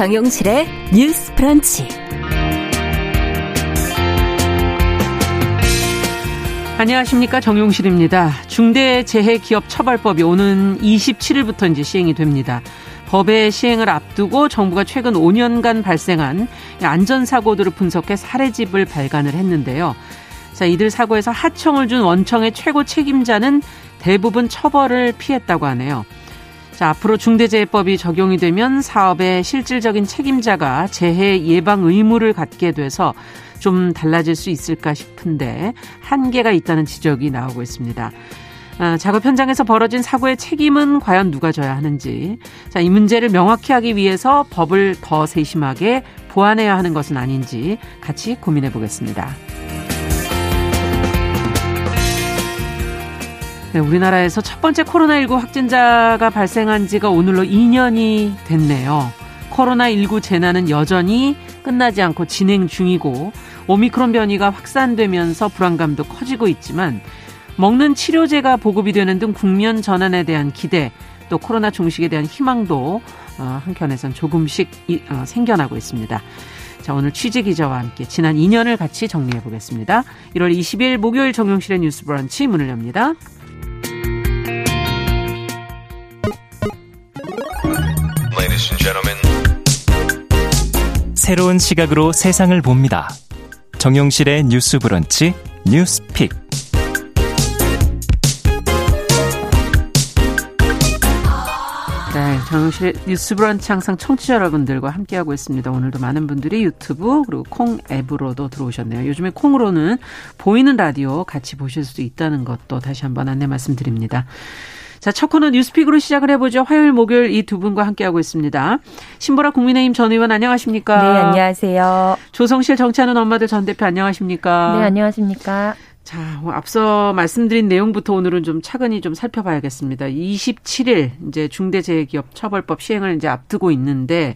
정용실의 뉴스 프런치. 안녕하십니까 정용실입니다. 중대재해기업처벌법이 오는 27일부터 이제 시행이 됩니다. 법의 시행을 앞두고 정부가 최근 5년간 발생한 안전사고들을 분석해 사례집을 발간을 했는데요. 자, 이들 사고에서 하청을 준 원청의 최고 책임자는 대부분 처벌을 피했다고 하네요. 자, 앞으로 중대재해법이 적용이 되면 사업의 실질적인 책임자가 재해 예방 의무를 갖게 돼서 좀 달라질 수 있을까 싶은데 한계가 있다는 지적이 나오고 있습니다. 아, 작업 현장에서 벌어진 사고의 책임은 과연 누가 져야 하는지. 자, 이 문제를 명확히 하기 위해서 법을 더 세심하게 보완해야 하는 것은 아닌지 같이 고민해 보겠습니다. 네, 우리나라에서 첫 번째 코로나19 확진자가 발생한 지가 오늘로 2년이 됐네요. 코로나19 재난은 여전히 끝나지 않고 진행 중이고 오미크론 변이가 확산되면서 불안감도 커지고 있지만 먹는 치료제가 보급이 되는 등 국면 전환에 대한 기대 또 코로나 종식에 대한 희망도 어, 한켠에선 조금씩 어, 생겨나고 있습니다. 자, 오늘 취재 기자와 함께 지난 2년을 같이 정리해 보겠습니다. 1월 20일 목요일 정용실의 뉴스 브런치 문을 엽니다. 새로운 시각으로 세상을 봅니다. 정용실의 뉴스 브런치 뉴스픽. 네, 정영실의 뉴스 브런치 항상 청취자 여러분들과 함께하고 있습니다. 오늘도 많은 분들이 유튜브 그리고 콩 앱으로도 들어오셨네요. 요즘에 콩으로는 보이는 라디오 같이 보실 수 있다는 것도 다시 한번 안내 말씀드립니다. 자, 첫 코너 뉴스픽으로 시작을 해보죠. 화요일, 목요일 이 두 분과 함께하고 있습니다. 신보라 국민의힘 전 의원 안녕하십니까? 네, 안녕하세요. 조성실 정치하는 엄마들 전 대표 안녕하십니까? 네, 안녕하십니까? 자, 뭐 앞서 말씀드린 내용부터 오늘은 좀 차근히 좀 살펴봐야겠습니다. 27일 이제 중대재해기업 처벌법 시행을 이제 앞두고 있는데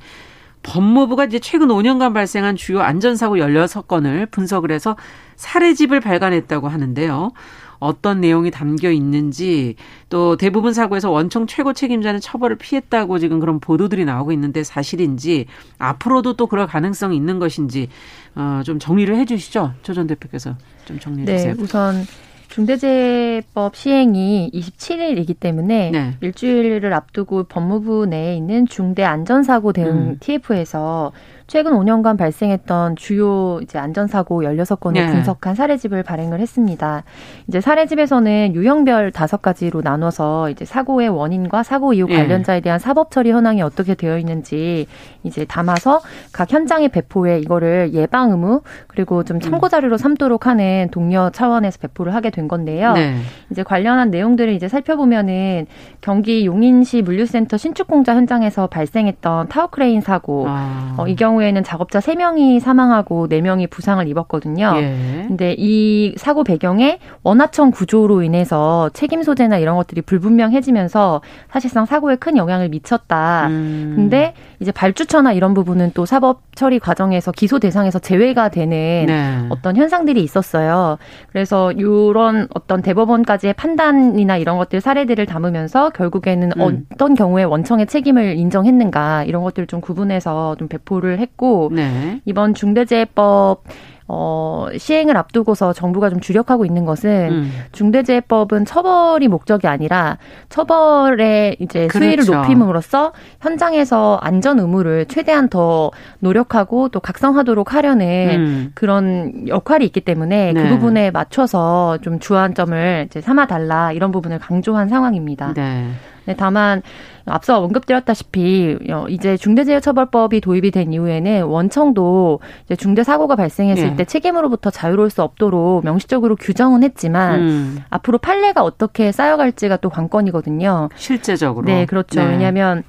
법무부가 이제 최근 5년간 발생한 주요 안전사고 16건을 분석을 해서 사례집을 발간했다고 하는데요. 어떤 내용이 담겨 있는지 또 대부분 사고에서 원청 최고 책임자는 처벌을 피했다고 지금 그런 보도들이 나오고 있는데 사실인지 앞으로도 또 그럴 가능성이 있는 것인지 어, 좀 정리를 해 주시죠. 조전 대표께서 좀 정리해 네, 주세요. 우선 중대재해법 시행이 27일이기 때문에 네. 일주일을 앞두고 법무부 내에 있는 중대 안전사고 대응 음. TF에서 최근 5년간 발생했던 주요 이제 안전사고 16건을 네. 분석한 사례집을 발행을 했습니다. 이제 사례집에서는 유형별 다섯 가지로 나눠서 이제 사고의 원인과 사고 이후 네. 관련자에 대한 사법 처리 현황이 어떻게 되어 있는지 이제 담아서 각 현장에 배포해 이거를 예방 의무 그리고 좀 참고 자료로 삼도록 하는 독려 차원에서 배포를 하게 된 건데요. 네. 이제 관련한 내용들을 이제 살펴보면은 경기 용인시 물류센터 신축공사 현장에서 발생했던 타워크레인 사고 아. 어, 이 경우 경우에는 작업자 3명이 사망하고 4명이 부상을 입었거든요. 예. 근데 이 사고 배경에 원하청 구조로 인해서 책임 소재나 이런 것들이 불분명해지면서 사실상 사고에 큰 영향을 미쳤다. 음. 근데 이제 발주처나 이런 부분은 또 사법 처리 과정에서 기소 대상에서 제외가 되는 네. 어떤 현상들이 있었어요. 그래서 이런 어떤 대법원까지의 판단이나 이런 것들 사례들을 담으면서 결국에는 음. 어떤 경우에 원청의 책임을 인정했는가 이런 것들을 좀 구분해서 좀 배포를 했고 네. 이번 중대재해법 어, 시행을 앞두고서 정부가 좀 주력하고 있는 것은 음. 중대재해법은 처벌이 목적이 아니라 처벌의 이제 그렇죠. 수위를 높임으로써 현장에서 안전 의무를 최대한 더 노력하고 또 각성하도록 하려는 음. 그런 역할이 있기 때문에 그 네. 그 부분에 맞춰서 좀 주안점을 이제 삼아달라 이런 부분을 강조한 상황입니다. 네. 네, 다만 앞서 언급드렸다시피 어, 이제 중대재해처벌법이 도입이 된 이후에는 원청도 이제 중대 사고가 발생했을 예. 때 책임으로부터 자유로울 수 없도록 명시적으로 규정은 했지만 음. 앞으로 판례가 어떻게 쌓여갈지가 또 관건이거든요. 실제적으로. 네, 그렇죠. 네. 왜냐하면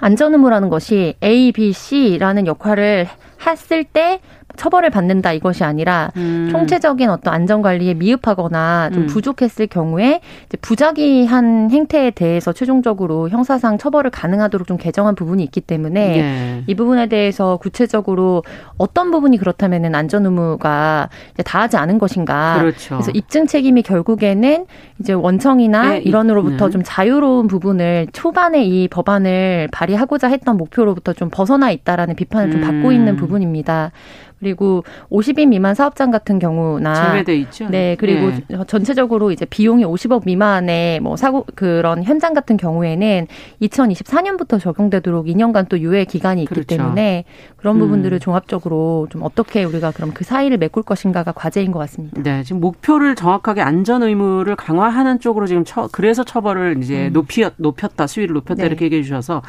안전 의무라는 것이 A, B, C라는 역할을 했을 때 처벌을 받는다 이것이 아니라 음. 총체적인 어떤 안전 관리에 미흡하거나 좀 음. 부족했을 경우에 이제 부작위한 행태에 대해서 최종적으로 형사상 처벌을 가능하도록 좀 개정한 부분이 있기 때문에 예. 이 부분에 대해서 구체적으로 어떤 부분이 그렇다면은 안전 의무가 다하지 않은 것인가. 그렇죠. 그래서 입증 책임이 결국에는 이제 원청이나 네, 일원으로부터 네. 좀 자유로운 부분을 초반에 이 법안을 발의하고자 했던 목표로부터 좀 벗어나 있다라는 비판을 좀 받고 있는 음. 부분입니다. 그리고 50인 미만 사업장 같은 경우나 제외돼 있죠. 네, 그리고 네. 전체적으로 이제 비용이 50억 미만의 뭐 사고 그런 현장 같은 경우에는 2024년부터 적용되도록 2년간 또 유예 기간이 있기 그렇죠. 때문에 그런 부분들을 음. 종합적으로 좀 어떻게 우리가 그럼 그 사이를 메꿀 것인가가 과제인 것 같습니다. 네, 지금 목표를 정확하게 안전 의무를 강화하는 쪽으로 지금 처, 그래서 처벌을 이제 음. 높이 높였다 수위를 높였다 네. 이렇게 얘기해 주셔서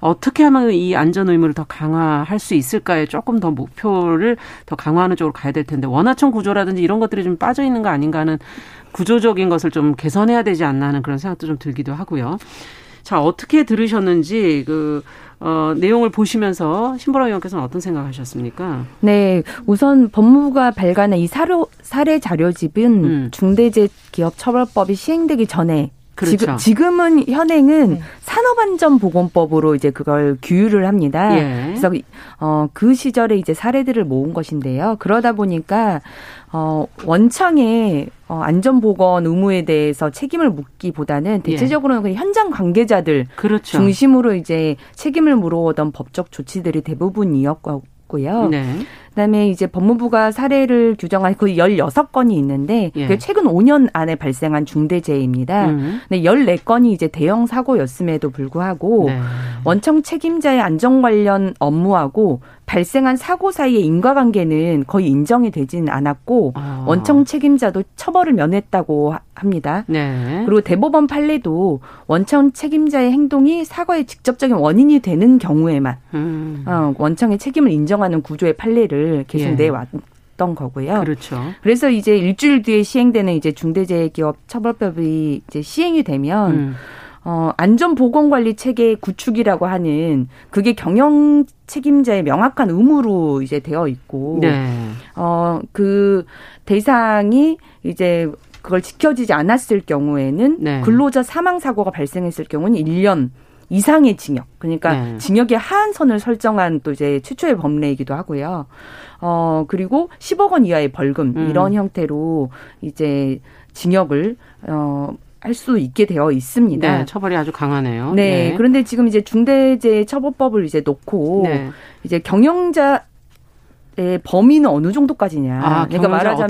어떻게 하면 이 안전 의무를 더 강화할 수 있을까에 조금 더 목표를 더 강화하는 쪽으로 가야 될 텐데 원화청 구조라든지 이런 것들이 좀 빠져 있는 거 아닌가 하는 구조적인 것을 좀 개선해야 되지 않나 하는 그런 생각도 좀 들기도 하고요. 자, 어떻게 들으셨는지 그 어, 내용을 보시면서 신보라 의원께서는 어떤 생각하셨습니까? 네, 우선 법무부가 발간한 이 사료, 사례 자료집은 음. 중대재해기업처벌법이 시행되기 전에 그렇죠. 지금, 지금 은 현행은 네. 산업안전보건법으로 이제 그걸 규율을 합니다. 예. 그래서 어, 그 시절에 이제 사례들을 모은 것인데요. 그러다 보니까 어, 원청의 어, 안전보건 의무에 대해서 책임을 묻기보다는 예. 대체적으로는 예. 현장 관계자들 그렇죠. 중심으로 이제 책임을 물어오던 법적 조치들이 대부분이었고 있고요. 네. 그다음에 이제 법무부가 사례를 규정한 그 16건이 있는데 예. 그게 최근 5년 안에 발생한 중대재해입니다. 음. 근데 14건이 이제 대형 사고였음에도 불구하고 네. 원청 책임자의 안전 관련 업무하고 발생한 사고 사이의 인과관계는 거의 인정이 되진 않았고 아. 원청 책임자도 처벌을 면했다고 합니다. 네. 그리고 대법원 판례도 원청 책임자의 행동이 사고의 직접적인 원인이 되는 경우에만 음. 어, 원청의 책임을 인정하는 구조의 판례를 계속 예. 내왔던 거고요. 그렇죠. 그래서 이제 일주일 뒤에 시행되는 이제 중대재해기업 처벌법이 이제 시행이 되면 음. 어, 안전보건관리 체계 구축이라고 하는 그게 경영 책임자의 명확한 의무로 이제 되어 있고, 네. 어, 그 대상이 이제 그걸 지켜지지 않았을 경우에는 네. 근로자 사망 사고가 발생했을 경우는 1년 이상의 징역. 그러니까 네. 징역의 하한선을 설정한 또 이제 최초의 법례이기도 하고요. 어, 그리고 10억 원 이하의 벌금 음. 이런 형태로 이제 징역을 어 할수 있게 되어 있습니다. 네, 처벌이 아주 강하네요. 네, 네. 그런데 지금 이제 중대재해처벌법을 이제 놓고 네. 이제 경영자 의 범위는 어느 정도까지냐. 아, 그러니까 말하자면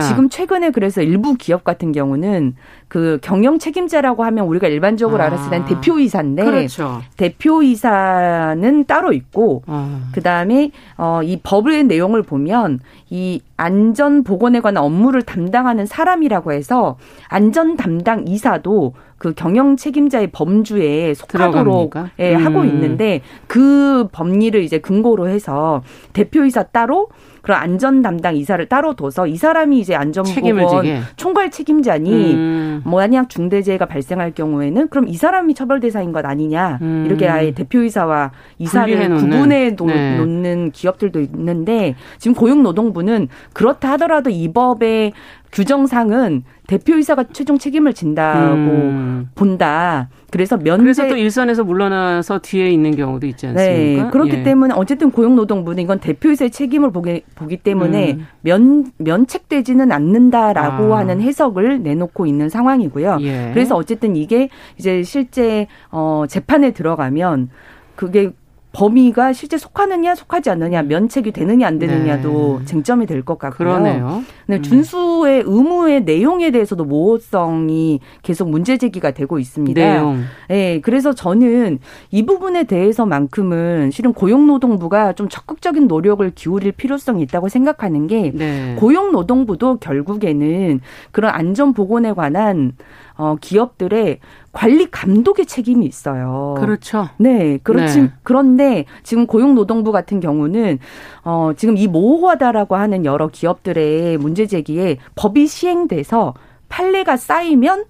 지금 최근에 그래서 일부 기업 같은 경우는 그 경영 책임자라고 하면 우리가 일반적으로 아. 알았을 땐 대표이사인데 그렇죠. 대표이사는 따로 있고 아. 그다음에 어이 법의 내용을 보면 이 안전 보건에 관한 업무를 담당하는 사람이라고 해서 안전 담당 이사도 그 경영 책임자의 범주에 속하도록 예, 음. 하고 있는데 그 법리를 이제 근거로 해서 대표이사 따로 그런 안전 담당 이사를 따로 둬서 이 사람이 이제 안전보건 총괄 책임자니 음. 만약 중대재해가 발생할 경우에는 그럼 이 사람이 처벌 대상인 것 아니냐 음. 이렇게 아예 대표이사와 이사를 구분해 네. 놓는 기업들도 있는데 지금 고용노동부는 그렇다 하더라도 이 법의 규정상은 대표이사가 최종 책임을 진다고 음. 본다. 그래서 면제 그래서 또 일선에서 물러나서 뒤에 있는 경우도 있지 않습니까? 네. 그렇기 예. 때문에 어쨌든 고용노동부는 이건 대표이사의 책임을 보기, 보기 때문에 음. 면 면책되지는 않는다라고 아. 하는 해석을 내놓고 있는 상황이고요. 예. 그래서 어쨌든 이게 이제 실제 어 재판에 들어가면 그게 범위가 실제 속하느냐 속하지 않느냐 면책이 되느냐 안 되느냐도 네. 쟁점이 될 것 같고요. 그러네요. 네, 음. 준수의 의무의 내용에 대해서도 모호성이 계속 문제 제기가 되고 있습니다. 내용. 네, 그래서 저는 이 부분에 대해서만큼은 실은 고용노동부가 좀 적극적인 노력을 기울일 필요성이 있다고 생각하는 게 네. 고용노동부도 결국에는 그런 안전 보건에 관한 어, 기업들의 관리 감독의 책임이 있어요. 그렇죠. 네, 그렇지. 네. 그런데 지금 고용노동부 같은 경우는 어, 지금 이 모호하다라고 하는 여러 기업들의 문제 제기에 법이 시행돼서 판례가 쌓이면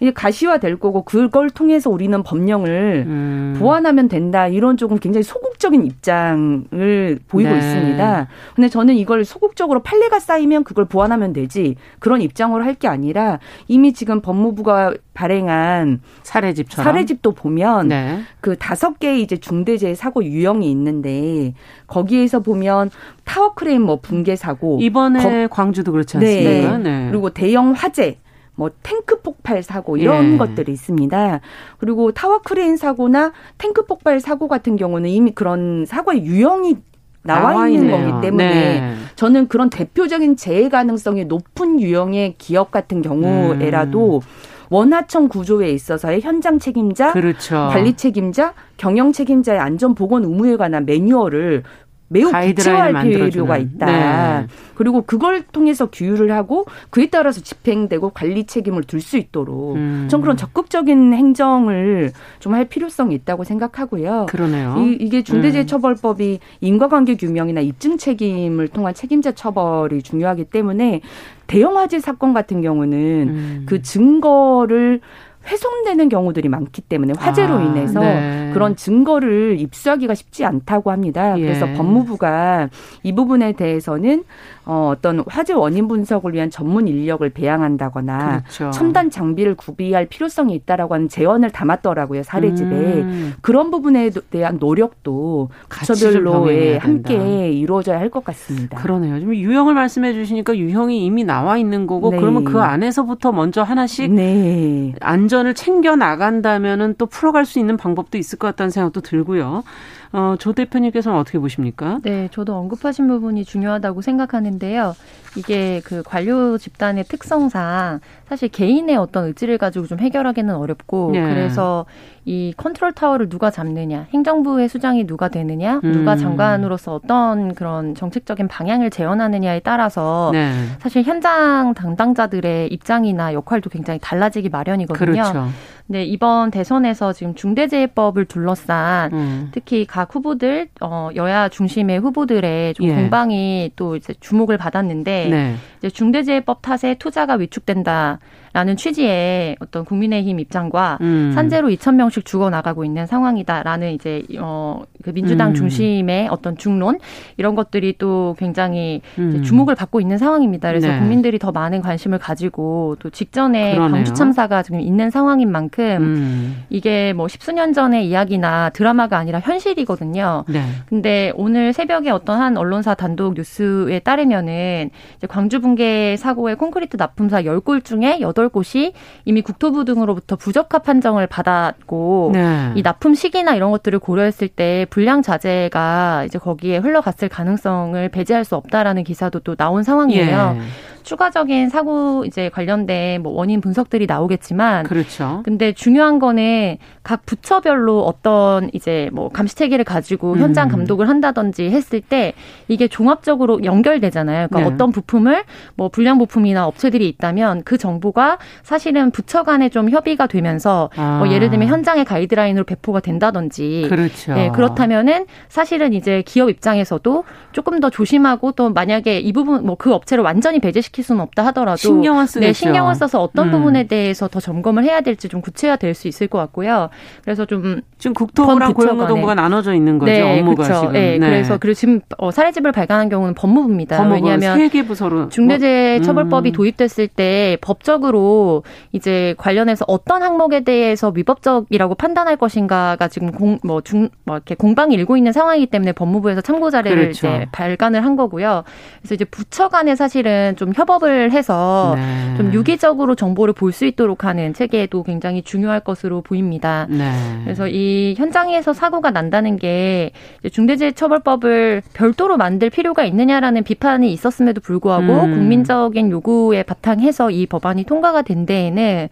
이제 가시화될 거고 그걸 통해서 우리는 법령을 음. 보완하면 된다 이런 조금 굉장히 소극적인 입장을 보이고 네. 있습니다. 근데 저는 이걸 소극적으로 판례가 쌓이면 그걸 보완하면 되지 그런 입장으로 할 게 아니라 이미 지금 법무부가 발행한 사례집처럼 사례집도 보면 네. 그 다섯 개의 이제 중대재해 사고 유형이 있는데 거기에서 보면 타워 크레인 뭐 붕괴 사고 이번에 거, 광주도 그렇지 않습니까? 네. 네. 그리고 대형 화재 뭐 탱크 폭발 사고 이런 예. 것들이 있습니다. 그리고 타워 크레인 사고나 탱크 폭발 사고 같은 경우는 이미 그런 사고의 유형이 나와, 나와 있는 있네요. 거기 때문에 네. 저는 그런 대표적인 재해 가능성이 높은 유형의 기업 같은 경우에라도 음. 원하청 구조에 있어서의 현장 책임자, 그렇죠. 관리 책임자, 경영 책임자의 안전 보건 의무에 관한 매뉴얼을 매우 구체화할 필요가 있다. 네. 그리고 그걸 통해서 규율을 하고 그에 따라서 집행되고 관리 책임을 둘 수 있도록 음. 전 그런 적극적인 행정을 좀 할 필요성이 있다고 생각하고요. 그러네요. 이, 게 중대재해처벌법이 인과관계 규명이나 입증 책임을 통한 책임자 처벌이 중요하기 때문에 대형 화재 사건 같은 경우는 음. 그 증거를 훼손되는 경우들이 많기 때문에 화재로 아, 인해서 네. 그런 증거를 입수하기가 쉽지 않다고 합니다. 그래서 예. 법무부가 이 부분에 대해서는 어, 어떤 화재 원인 분석을 위한 전문 인력을 배양한다고나 그렇죠. 첨단 장비를 구비할 필요성이 있다라고 하는 제언을 담았더라고요 사례집에 음. 그런 부분에 대한 노력도 부처별로 함께 이루어져야 할 것 같습니다. 그러네요. 지금 유형을 말씀해 주시니까 유형이 이미 나와 있는 거고 네. 그러면 그 안에서부터 먼저 하나씩 네. 안전을 챙겨 나간다면은 또 풀어갈 수 있는 방법도 있을 것 같다는 생각도 들고요. 어, 조 대표님께서는 어떻게 보십니까? 네, 저도 언급하신 부분이 중요하다고 생각하는 데요. 이게 그 관료 집단의 특성상 사실 개인의 어떤 의지를 가지고 좀 해결하기는 어렵고 네. 그래서 이 컨트롤 타워를 누가 잡느냐, 행정부의 수장이 누가 되느냐, 음. 누가 장관으로서 어떤 그런 정책적인 방향을 재현하느냐에 따라서 네. 사실 현장 담당자들의 입장이나 역할도 굉장히 달라지기 마련이거든요. 그렇죠. 네, 이번 대선에서 지금 중대재해법을 둘러싼 음. 특히 각 후보들 어 여야 중심의 후보들의 좀 예. 공방이 또 이제 주목 을 받았는데 네. 중대재해법 탓에 투자가 위축된다. 라는 취지의 어떤 국민의힘 입장과 음. 산재로 2천 명씩 죽어 나가고 있는 상황이다라는 이제 어그 민주당 음. 중심의 어떤 중론 이런 것들이 또 굉장히 음. 주목을 받고 있는 상황입니다. 그래서 네. 국민들이 더 많은 관심을 가지고 또 직전에 그러네요. 광주 참사가 지금 있는 상황인 만큼 음. 이게 뭐 십수년 전의 이야기나 드라마가 아니라 현실이거든요. 네. 근데 오늘 새벽에 어떤 한 언론사 단독 뉴스에 따르면은 이제 광주 붕괴 사고의 콘크리트 납품사 10곳 중에 8 곳이 이미 국토부 등으로부터 부적합 판정을 받았고 네. 이 납품 시기나 이런 것들을 고려했을 때 불량 자재가 이제 거기에 흘러갔을 가능성을 배제할 수 없다라는 기사도 또 나온 상황이에요. 예. 추가적인 사고 이제 관련된 뭐 원인 분석들이 나오겠지만 그렇죠. 근데 중요한 거는 각 부처별로 어떤 이제 뭐 감시 체계를 가지고 현장 음. 감독을 한다든지 했을 때 이게 종합적으로 연결되잖아요. 그러니까 네. 어떤 부품을 뭐 불량 부품이나 업체들이 있다면 그 정보가 사실은 부처 간에 좀 협의가 되면서 뭐 아. 뭐 예를 들면 현장의 가이드라인으로 배포가 된다든지 그렇죠. 네, 그렇다면은 사실은 이제 기업 입장에서도 조금 더 조심하고 또 만약에 이 부분 뭐 그 업체를 완전히 배제시키 시킬 수는 없다 하더라도 신경을 쓰겠죠. 네, 신경을 써서 어떤 음. 부분에 대해서 더 점검을 해야 될지 좀 구체화될 수 있을 것 같고요. 그래서 좀 지금 국토부랑 고용노동부가 나눠져 있는 거죠 네, 업무가 그렇죠. 지금. 네, 네. 그래서 그리고 지금 어, 사례집을 발간한 경우는 법무부입니다. 법무부 왜냐하면 세 개 부서로 중대재해처벌법이 음. 도입됐을 때 법적으로 이제 관련해서 어떤 항목에 대해서 위법적이라고 판단할 것인가가 지금 공, 뭐 중, 뭐 이렇게 공방이 일고 있는 상황이기 때문에 법무부에서 참고 자료를 그렇죠. 이제 발간을 한 거고요. 그래서 이제 부처 간에 사실은 좀 협 협업을 해서 네. 좀 유기적으로 정보를 볼 수 있도록 하는 체계도 굉장히 중요할 것으로 보입니다. 네. 그래서 이 현장에서 사고가 난다는 게 중대재해처벌법을 별도로 만들 필요가 있느냐라는 비판이 있었음에도 불구하고 음. 국민적인 요구에 바탕해서 이 법안이 통과가 된 데에는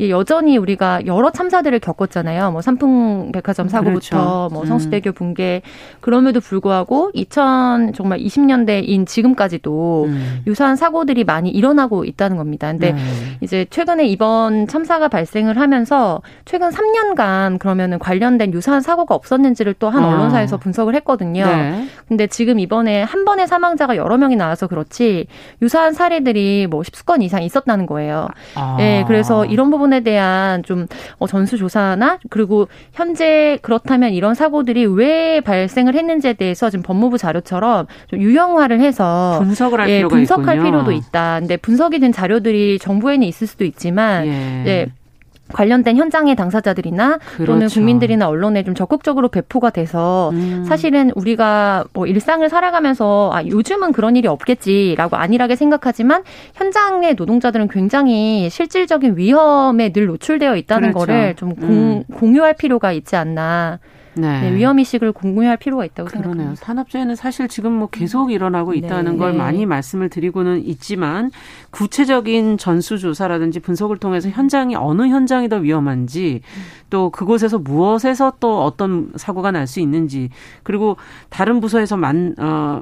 여전히 우리가 여러 참사들을 겪었잖아요. 뭐 삼풍백화점 사고부터 그렇죠. 뭐 음. 성수대교 붕괴 그럼에도 불구하고 2000 정말 20년대인 지금까지도 음. 유사한 사고들이 많이 일어나고 있다는 겁니다. 근데 네. 이제 최근에 이번 참사가 발생을 하면서 최근 3년간 그러면은 관련된 유사한 사고가 없었는지를 또한 아. 언론사에서 분석을 했거든요. 네. 근데 지금 이번에 한 번에 사망자가 여러 명이 나와서 그렇지 유사한 사례들이 뭐 십수건 이상 있었다는 거예요. 아. 네, 그래서 이런 부분 부분에 대한 좀 어, 전수조사나 그리고 현재 그렇다면 이런 사고들이 왜 발생을 했는지에 대해서 지금 법무부 자료처럼 좀 유형화를 해서 분석을 할 예, 필요가 분석할 있군요. 필요도 있다. 근데 분석이 된 자료들이 정부에는 있을 수도 있지만 예. 예 관련된 현장의 당사자들이나 그렇죠. 또는 국민들이나 언론에 좀 적극적으로 배포가 돼서 음. 사실은 우리가 뭐 일상을 살아가면서 아 요즘은 그런 일이 없겠지라고 안일하게 생각하지만 현장의 노동자들은 굉장히 실질적인 위험에 늘 노출되어 있다는 그렇죠. 거를 좀 공, 음. 공유할 필요가 있지 않나 네. 네, 위험 의식을 공유할 필요가 있다고 그러네요. 생각합니다. 산업재해는 사실 지금 뭐 계속 일어나고 있다는 네. 걸 네. 많이 말씀을 드리고는 있지만 구체적인 전수 조사라든지 분석을 통해서 현장이 어느 현장이 더 위험한지 또 그곳에서 무엇에서 또 어떤 사고가 날 수 있는지 그리고 다른 부서에서 만, 어,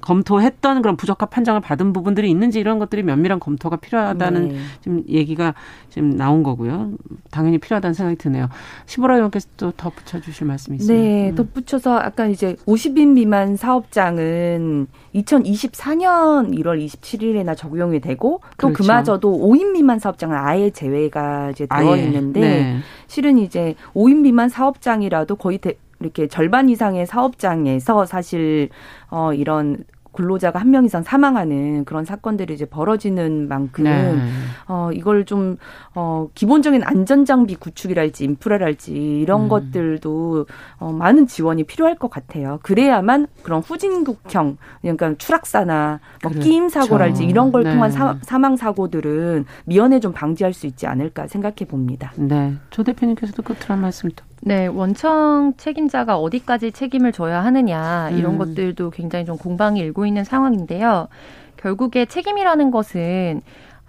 검토했던 그런 부적합 판정을 받은 부분들이 있는지 이런 것들이 면밀한 검토가 필요하다는 네. 지금 얘기가 지금 나온 거고요. 당연히 필요하다는 생각이 드네요. 시보라 의원께서 또 덧붙여 주실 말씀이 있어요. 네, 음. 덧붙여서 아까 이제 50인 미만 사업장은 2024년 1월 27일에나 적용이 되고 또 그렇죠. 그마저도 5인 미만 사업장은 아예 제외가 이제 되어 있는데 네. 실은 이제 5인 미만 사업장이라도 거의 대, 이렇게 절반 이상의 사업장에서 사실 어 이런 근로자가 한 명 이상 사망하는 그런 사건들이 이제 벌어지는 만큼 네. 어 이걸 좀 어 기본적인 안전 장비 구축이랄지 인프라랄지 이런 음. 것들도 어 많은 지원이 필요할 것 같아요. 그래야만 그런 후진국형 그러니까 추락사나 뭐 그렇죠. 끼임 사고랄지 이런 걸 네. 통한 사, 사망 사고들은 미연에 좀 방지할 수 있지 않을까 생각해 봅니다. 네. 조 대표님께서도 끝으로 한 말씀 더. 네, 원청 책임자가 어디까지 책임을 져야 하느냐 이런 음. 것들도 굉장히 좀 공방이 일고 있는 상황인데요. 결국에 책임이라는 것은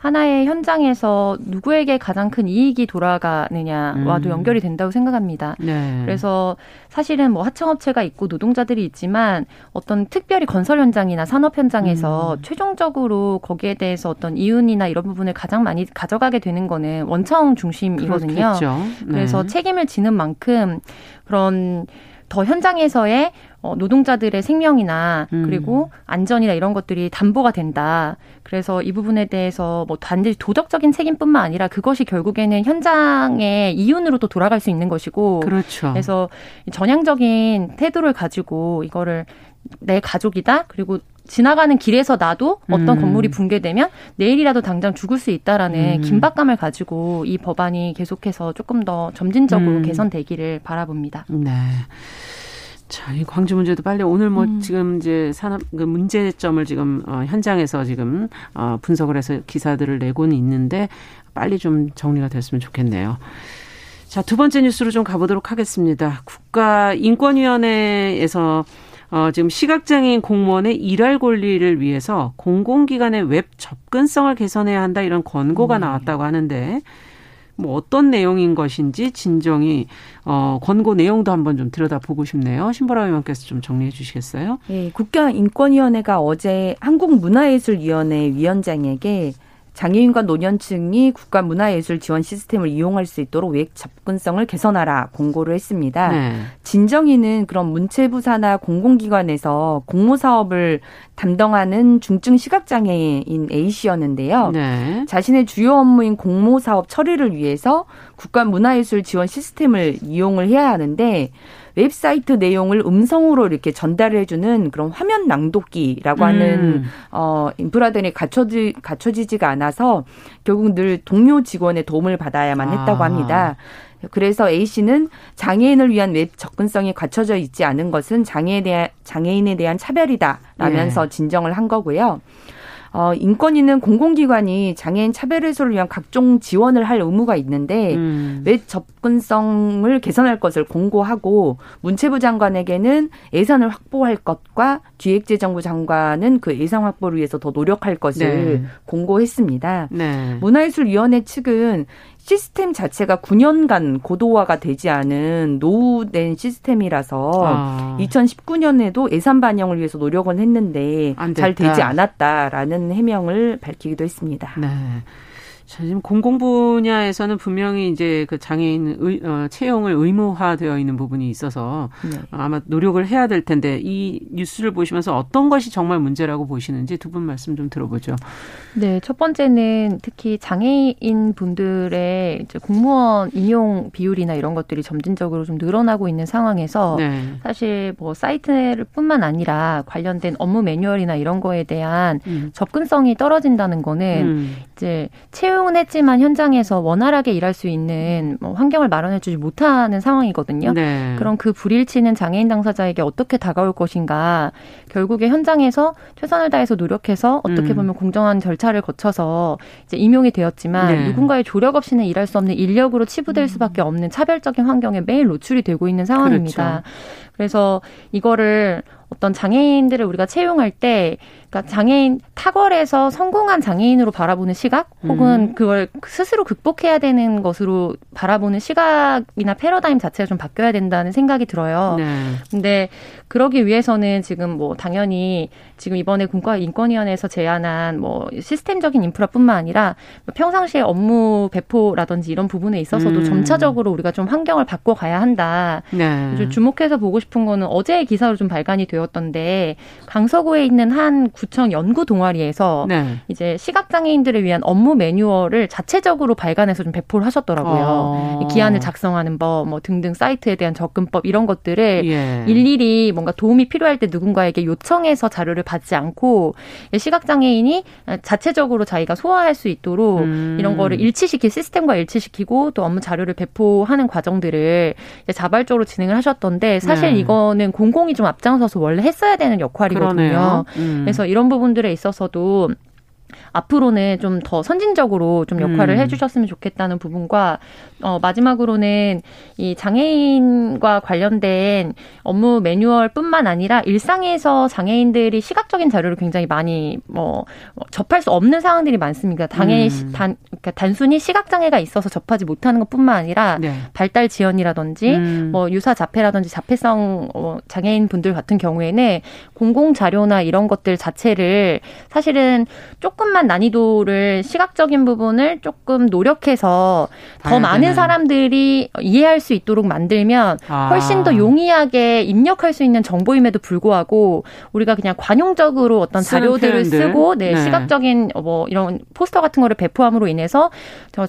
하나의 현장에서 누구에게 가장 큰 이익이 돌아가느냐와도 음. 연결이 된다고 생각합니다. 네. 그래서 사실은 뭐 하청업체가 있고 노동자들이 있지만 어떤 특별히 건설 현장이나 산업 현장에서 음. 최종적으로 거기에 대해서 어떤 이윤이나 이런 부분을 가장 많이 가져가게 되는 거는 원청 중심이거든요. 네. 그래서 책임을 지는 만큼 그런 더 현장에서의 어, 노동자들의 생명이나 음. 그리고 안전이나 이런 것들이 담보가 된다. 그래서 이 부분에 대해서 뭐 단지 도덕적인 책임뿐만 아니라 그것이 결국에는 현장의 이윤으로 또 돌아갈 수 있는 것이고. 그렇죠. 그래서 전향적인 태도를 가지고 이거를 내 가족이다. 그리고 지나가는 길에서 나도 어떤 음. 건물이 붕괴되면 내일이라도 당장 죽을 수 있다라는 음. 긴박감을 가지고 이 법안이 계속해서 조금 더 점진적으로 음. 개선되기를 바라봅니다. 네. 자, 이 광주 문제도 빨리 오늘 뭐 음. 지금 이제 산업 그 문제점을 지금 어 현장에서 지금 어 분석을 해서 기사들을 내고는 있는데 빨리 좀 정리가 됐으면 좋겠네요. 자, 두 번째 뉴스로 좀 가보도록 하겠습니다. 국가인권위원회에서 어, 지금 시각장애인 공무원의 일할 권리를 위해서 공공기관의 웹 접근성을 개선해야 한다 이런 권고가 음. 나왔다고 하는데 뭐 어떤 내용인 것인지 진정이 어 권고 내용도 한번 좀 들여다보고 싶네요. 신보라 의원께서 좀 정리해 주시겠어요? 예, 국가인권위원회가 어제 한국문화예술위원회 위원장에게 장애인과 노년층이 국가 문화예술 지원 시스템을 이용할 수 있도록 웹 접근성을 개선하라 권고를 했습니다. 네. 진정인은 그런 문체부 산하 공공기관에서 공모 사업을 담당하는 중증 시각장애인 A씨였는데요. 네. 자신의 주요 업무인 공모 사업 처리를 위해서 국가 문화예술 지원 시스템을 이용을 해야 하는데 웹사이트 내용을 음성으로 이렇게 전달해주는 그런 화면 낭독기라고 하는 음. 어 인프라들이 갖춰지 갖춰지지가 않아서 결국 늘 동료 직원의 도움을 받아야만 했다고 아. 합니다. 그래서 A 씨는 장애인을 위한 웹 접근성이 갖춰져 있지 않은 것은 장애에 대한 장애인에 대한 차별이다라면서 네. 진정을 한 거고요. 어, 인권위는 공공기관이 장애인 차별 해소를 위한 각종 지원을 할 의무가 있는데 음. 왜 접근성을 개선할 것을 공고하고 문체부 장관에게는 예산을 확보할 것과 기획재정부 장관은 그 예산 확보를 위해서 더 노력할 것을 네. 공고했습니다. 네. 문화예술위원회 측은 시스템 자체가 9년간 고도화가 되지 않은 노후된 시스템이라서 아. 2019년에도 예산 반영을 위해서 노력은 했는데 잘 되지 않았다라는 해명을 밝히기도 했습니다. 네. 지금 공공 분야에서는 분명히 이제 그 장애인 의, 어, 채용을 의무화되어 있는 부분이 있어서 네. 아마 노력을 해야 될 텐데 이 뉴스를 보시면서 어떤 것이 정말 문제라고 보시는지 두 분 말씀 좀 들어보죠. 네, 첫 번째는 특히 장애인 분들의 이제 공무원 임용 비율이나 이런 것들이 점진적으로 좀 늘어나고 있는 상황에서 네. 사실 뭐 사이트를 뿐만 아니라 관련된 업무 매뉴얼이나 이런 거에 대한 음. 접근성이 떨어진다는 거는 음. 이제 채용 은 했지만 현장에서 원활하게 일할 수 있는 뭐 환경을 마련해주지 못하는 상황이거든요. 네. 그럼 그 불일치는 장애인 당사자에게 어떻게 다가올 것인가? 결국에 현장에서 최선을 다해서 노력해서 어떻게 음. 보면 공정한 절차를 거쳐서 이제 임용이 되었지만 네. 누군가의 조력 없이는 일할 수 없는 인력으로 치부될 음. 수밖에 없는 차별적인 환경에 매일 노출이 되고 있는 상황입니다. 그렇죠. 그래서 이거를 어떤 장애인들을 우리가 채용할 때 그러니까 장애인 탁월해서 성공한 장애인으로 바라보는 시각 혹은 음. 그걸 스스로 극복해야 되는 것으로 바라보는 시각이나 패러다임 자체가 좀 바뀌어야 된다는 생각이 들어요. 네. 근데 그러기 위해서는 지금 뭐 당연히 지금 이번에 국가인권위원회에서 제안한 뭐 시스템적인 인프라뿐만 아니라 뭐 평상시에 업무 배포라든지 이런 부분에 있어서도 음. 점차적으로 우리가 좀 환경을 바꿔 가야 한다. 네. 주목해서 보고 싶은 거는 어제의 기사로 좀 발간이 되었던데 강서구에 있는 한 구청 연구 동아리에서 네. 이제 시각 장애인들을 위한 업무 매뉴얼을 자체적으로 발간해서 좀 배포를 하셨더라고요. 어. 기한을 작성하는 법, 뭐 등등 사이트에 대한 접근법 이런 것들을 예. 일일이 뭔가 도움이 필요할 때 누군가에게 요청해서 자료를 받지 않고 시각 장애인이 자체적으로 자기가 소화할 수 있도록 음. 이런 거를 일치시킬 시스템과 일치시키고 또 업무 자료를 배포하는 과정들을 자발적으로 진행을 하셨던데 사실 네. 이거는 공공이 좀 앞장서서 원래 했어야 되는 역할이거든요. 음. 그래서 이런 부분들에 있어서도 앞으로는 좀 더 선진적으로 좀 역할을 음. 해주셨으면 좋겠다는 부분과 어, 마지막으로는 이 장애인과 관련된 업무 매뉴얼뿐만 아니라 일상에서 장애인들이 시각적인 자료를 굉장히 많이 뭐 접할 수 없는 상황들이 많습니다. 당연히 음. 단 그러니까 단순히 시각 장애가 있어서 접하지 못하는 것뿐만 아니라 네. 발달 지연이라든지 음. 뭐 유사 자폐라든지 자폐성 어, 장애인 분들 같은 경우에는 공공 자료나 이런 것들 자체를 사실은 조금만 난이도를 시각적인 부분을 조금 노력해서 더 많은 되는. 사람들이 이해할 수 있도록 만들면 아. 훨씬 더 용이하게 입력할 수 있는 정보임에도 불구하고 우리가 그냥 관용적으로 어떤 자료들을 표현들. 쓰고 네, 네, 시각적인 뭐 이런 포스터 같은 거를 배포함으로 인해서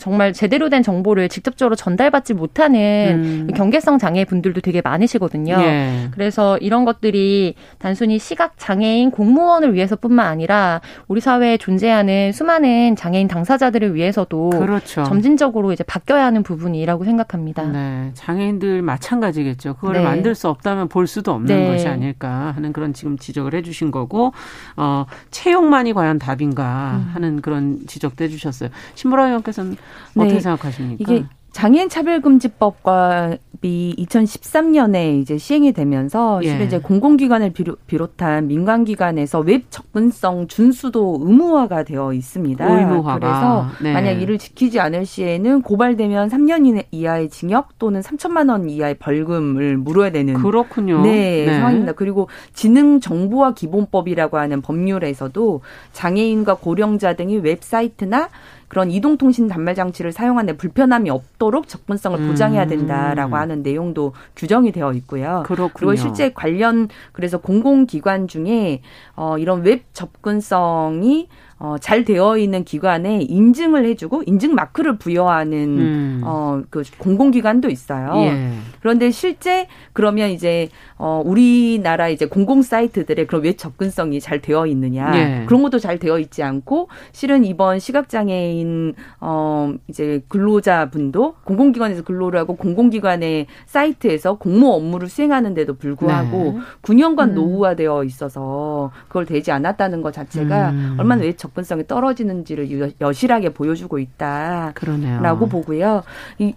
정말 제대로 된 정보를 직접적으로 전달받지 못하는 음. 경계성 장애 분들도 되게 많으시거든요. 예. 그래서 이런 것들이 단순히 시각 장애인 공무원을 위해서뿐만 아니라 우리 사회에 존재하는 수많은 장애인 당사자들을 위해서도 그렇죠. 점진적으로 이제 바뀌어야 하는 부분이라고 생각합니다. 네, 장애인들 마찬가지겠죠. 그걸 네. 만들 수 없다면 볼 수도 없는 네. 것이 아닐까 하는 그런 지금 지적을 해주신 거고 어, 채용만이 과연 답인가 음. 하는 그런 지적도 해주셨어요. 신보라 의원께서는 어떻게 네. 생각하십니까? 이게 장애인 차별금지법과 이 2013년에 이제 시행이 되면서 예. 실은 이제 공공기관을 비롯한 민간기관에서 웹 접근성 준수도 의무화가 되어 있습니다. 의무화가. 그래서 네. 만약 이를 지키지 않을 시에는 고발되면 3년 이하의 징역 또는 3천만 원 이하의 벌금을 물어야 되는 그렇군요. 네, 네. 상황입니다. 그리고 지능 정보화 기본법이라고 하는 법률에서도 장애인과 고령자 등이 웹사이트나 그런 이동통신 단말 장치를 사용하는 데 불편함이 없도록 접근성을 보장해야 음. 된다라고 음. 하는 내용도 규정이 되어 있고요. 그렇군요. 그리고 실제 관련 그래서 공공기관 중에 어 이런 웹 접근성이 어, 잘 되어 있는 기관에 인증을 해주고 인증 마크를 부여하는 음. 어, 그 공공기관도 있어요. 예. 그런데 실제 그러면 이제 어, 우리나라 이제 공공 사이트들의 그런 왜 접근성이 잘 되어 있느냐 예. 그런 것도 잘 되어 있지 않고 실은 이번 시각장애인 어, 이제 근로자분도 공공기관에서 근로를 하고 공공기관의 사이트에서 공모 업무를 수행하는데도 불구하고 네. 9년간 음. 노후화되어 있어서 그걸 되지 않았다는 것 자체가 음. 얼마나 왜 접근성이 떨어지는지를 여실하게 보여주고 있다라고 그러네요. 보고요. 이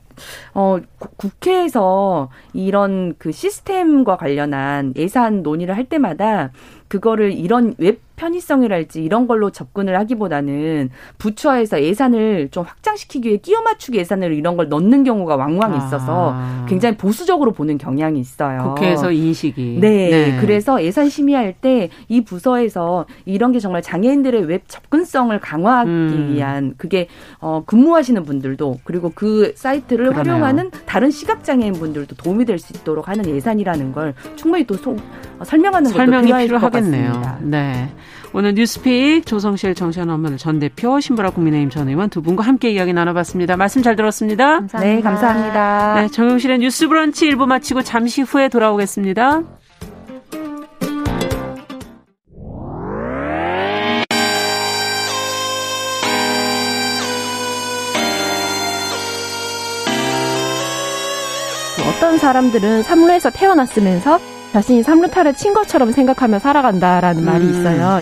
어, 국회에서 이런 그 시스템과 관련한 예산 논의를 할 때마다 그거를 이런 웹 편의성이랄지 이런 걸로 접근을 하기보다는 부처에서 예산을 좀 확장시키기 위해 끼워 맞추기 예산을 이런 걸 넣는 경우가 왕왕 있어서 아. 굉장히 보수적으로 보는 경향이 있어요. 국회에서 인식이. 네. 네. 그래서 예산 심의할 때 이 부서에서 이런 게 정말 장애인들의 웹 접근성을 강화하기 음. 위한 그게 어 근무하시는 분들도 그리고 그 사이트를 그러네요. 활용하는 다른 시각 장애인 분들도 도움이 될 수 있도록 하는 예산이라는 걸 충분히 또 소, 어, 설명하는 설명이 것도 필요하겠네요. 네. 오늘 뉴스픽 조성실 정시현 업무를 전 대표 신보라 국민의힘 전 의원 두 분과 함께 이야기 나눠봤습니다. 말씀 잘 들었습니다. 감사합니다. 네, 감사합니다. 네, 정용실의 뉴스 브런치 일부 마치고 잠시 후에 돌아오겠습니다. 어떤 사람들은 삼루에서 태어났으면서 자신이 삼루타를 친 것처럼 생각하며 살아간다라는 음. 말이 있어요.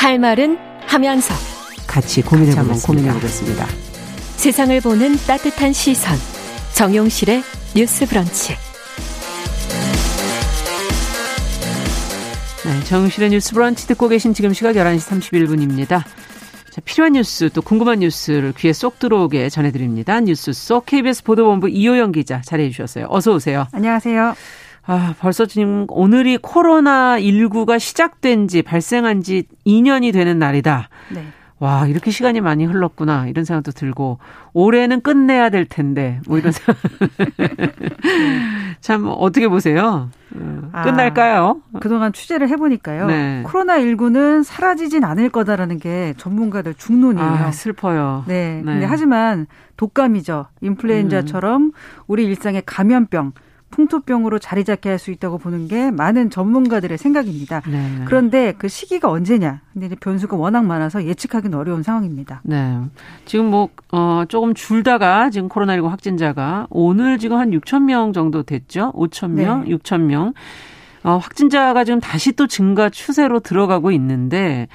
할 말은 하면서 같이 고민해보는 고민해 보겠습니다. 세상을 보는 따뜻한 시선 정용실의 뉴스 브런치 네, 정용실의 뉴스 브런치 듣고 계신 지금 시각 11시 31분입니다. 자, 필요한 뉴스 또 궁금한 뉴스를 귀에 쏙 들어오게 전해드립니다. 뉴스 쏙 KBS 보도본부 이호영 기자 잘해 주셨어요. 어서 오세요. 안녕하세요. 아, 벌써 지금 오늘이 코로나19가 시작된 지 발생한 지 2년이 되는 날이다. 네. 와, 이렇게 시간이 많이 흘렀구나. 이런 생각도 들고, 올해는 끝내야 될 텐데, 뭐 이런 생각. 참, 어떻게 보세요? 아, 끝날까요? 그동안 취재를 해보니까요. 네. 코로나19는 사라지진 않을 거다라는 게 전문가들 중론이에요. 아, 슬퍼요. 네. 네. 근데 하지만 독감이죠. 인플루엔자처럼 음. 우리 일상의 감염병, 풍토병으로 자리 잡게 할 수 있다고 보는 게 많은 전문가들의 생각입니다. 네. 그런데 그 시기가 언제냐? 근데 변수가 워낙 많아서 예측하기는 어려운 상황입니다. 네. 지금 뭐, 어, 조금 줄다가 지금 코로나19 확진자가 오늘 지금 한 6천 명 정도 됐죠? 5천 명, 네. 6천 명. 어, 확진자가 지금 다시 또 증가 추세로 들어가고 있는데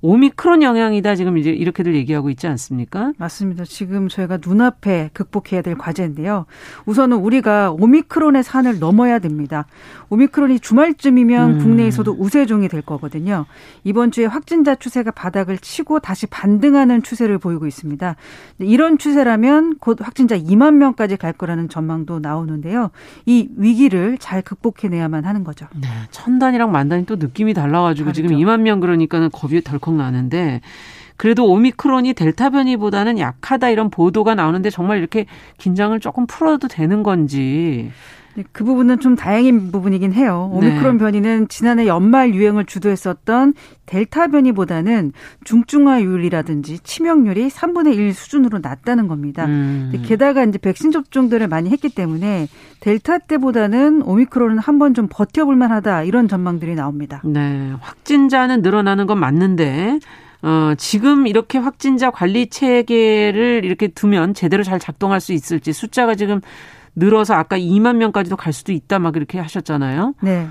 오미크론 영향이다 지금 이제 이렇게들 얘기하고 있지 않습니까? 맞습니다. 지금 저희가 눈앞에 극복해야 될 과제인데요. 우선은 우리가 오미크론의 산을 넘어야 됩니다. 오미크론이 주말쯤이면 음. 국내에서도 우세종이 될 거거든요. 이번 주에 확진자 추세가 바닥을 치고 다시 반등하는 추세를 보이고 있습니다. 이런 추세라면 곧 확진자 2만 명까지 갈 거라는 전망도 나오는데요. 이 위기를 잘 극복해내야만 하는 거죠. 네, 천 단이랑 만 단이 또 느낌이 달라가지고 다르죠. 지금 2만 명 그러니까는 겁이 덜컥 나는데 그래도 오미크론이 델타 변이보다는 약하다 이런 보도가 나오는데 정말 이렇게 긴장을 조금 풀어도 되는 건지. 네, 그 부분은 좀 다행인 부분이긴 해요. 네. 오미크론 네. 변이는 지난해 연말 유행을 주도했었던 델타 변이보다는 중증화율이라든지 치명률이 3분의 1 수준으로 낮다는 겁니다. 음. 게다가 이제 백신 접종들을 많이 했기 때문에 델타 때보다는 오미크론은 한 번 좀 버텨볼 만하다 이런 전망들이 나옵니다. 네. 확진자는 늘어나는 건 맞는데 어, 지금 이렇게 확진자 관리 체계를 이렇게 두면 제대로 잘 작동할 수 있을지 숫자가 지금 늘어서 아까 2만 명까지도 갈 수도 있다 막 이렇게 하셨잖아요. 네.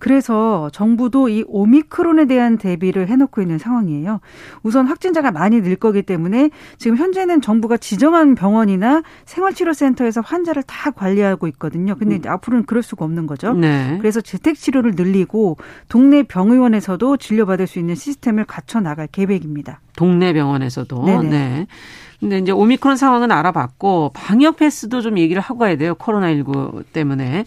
그래서 정부도 이 오미크론에 대한 대비를 해놓고 있는 상황이에요. 우선 확진자가 많이 늘 거기 때문에 지금 현재는 정부가 지정한 병원이나 생활치료센터에서 환자를 다 관리하고 있거든요. 근데 음. 앞으로는 그럴 수가 없는 거죠. 네. 그래서 재택치료를 늘리고 동네 병의원에서도 진료받을 수 있는 시스템을 갖춰 나갈 계획입니다. 동네 병원에서도. 네네. 네. 근데 이제 오미크론 상황은 알아봤고 방역 패스도 좀 얘기를 하고 가야 돼요. 코로나19 때문에.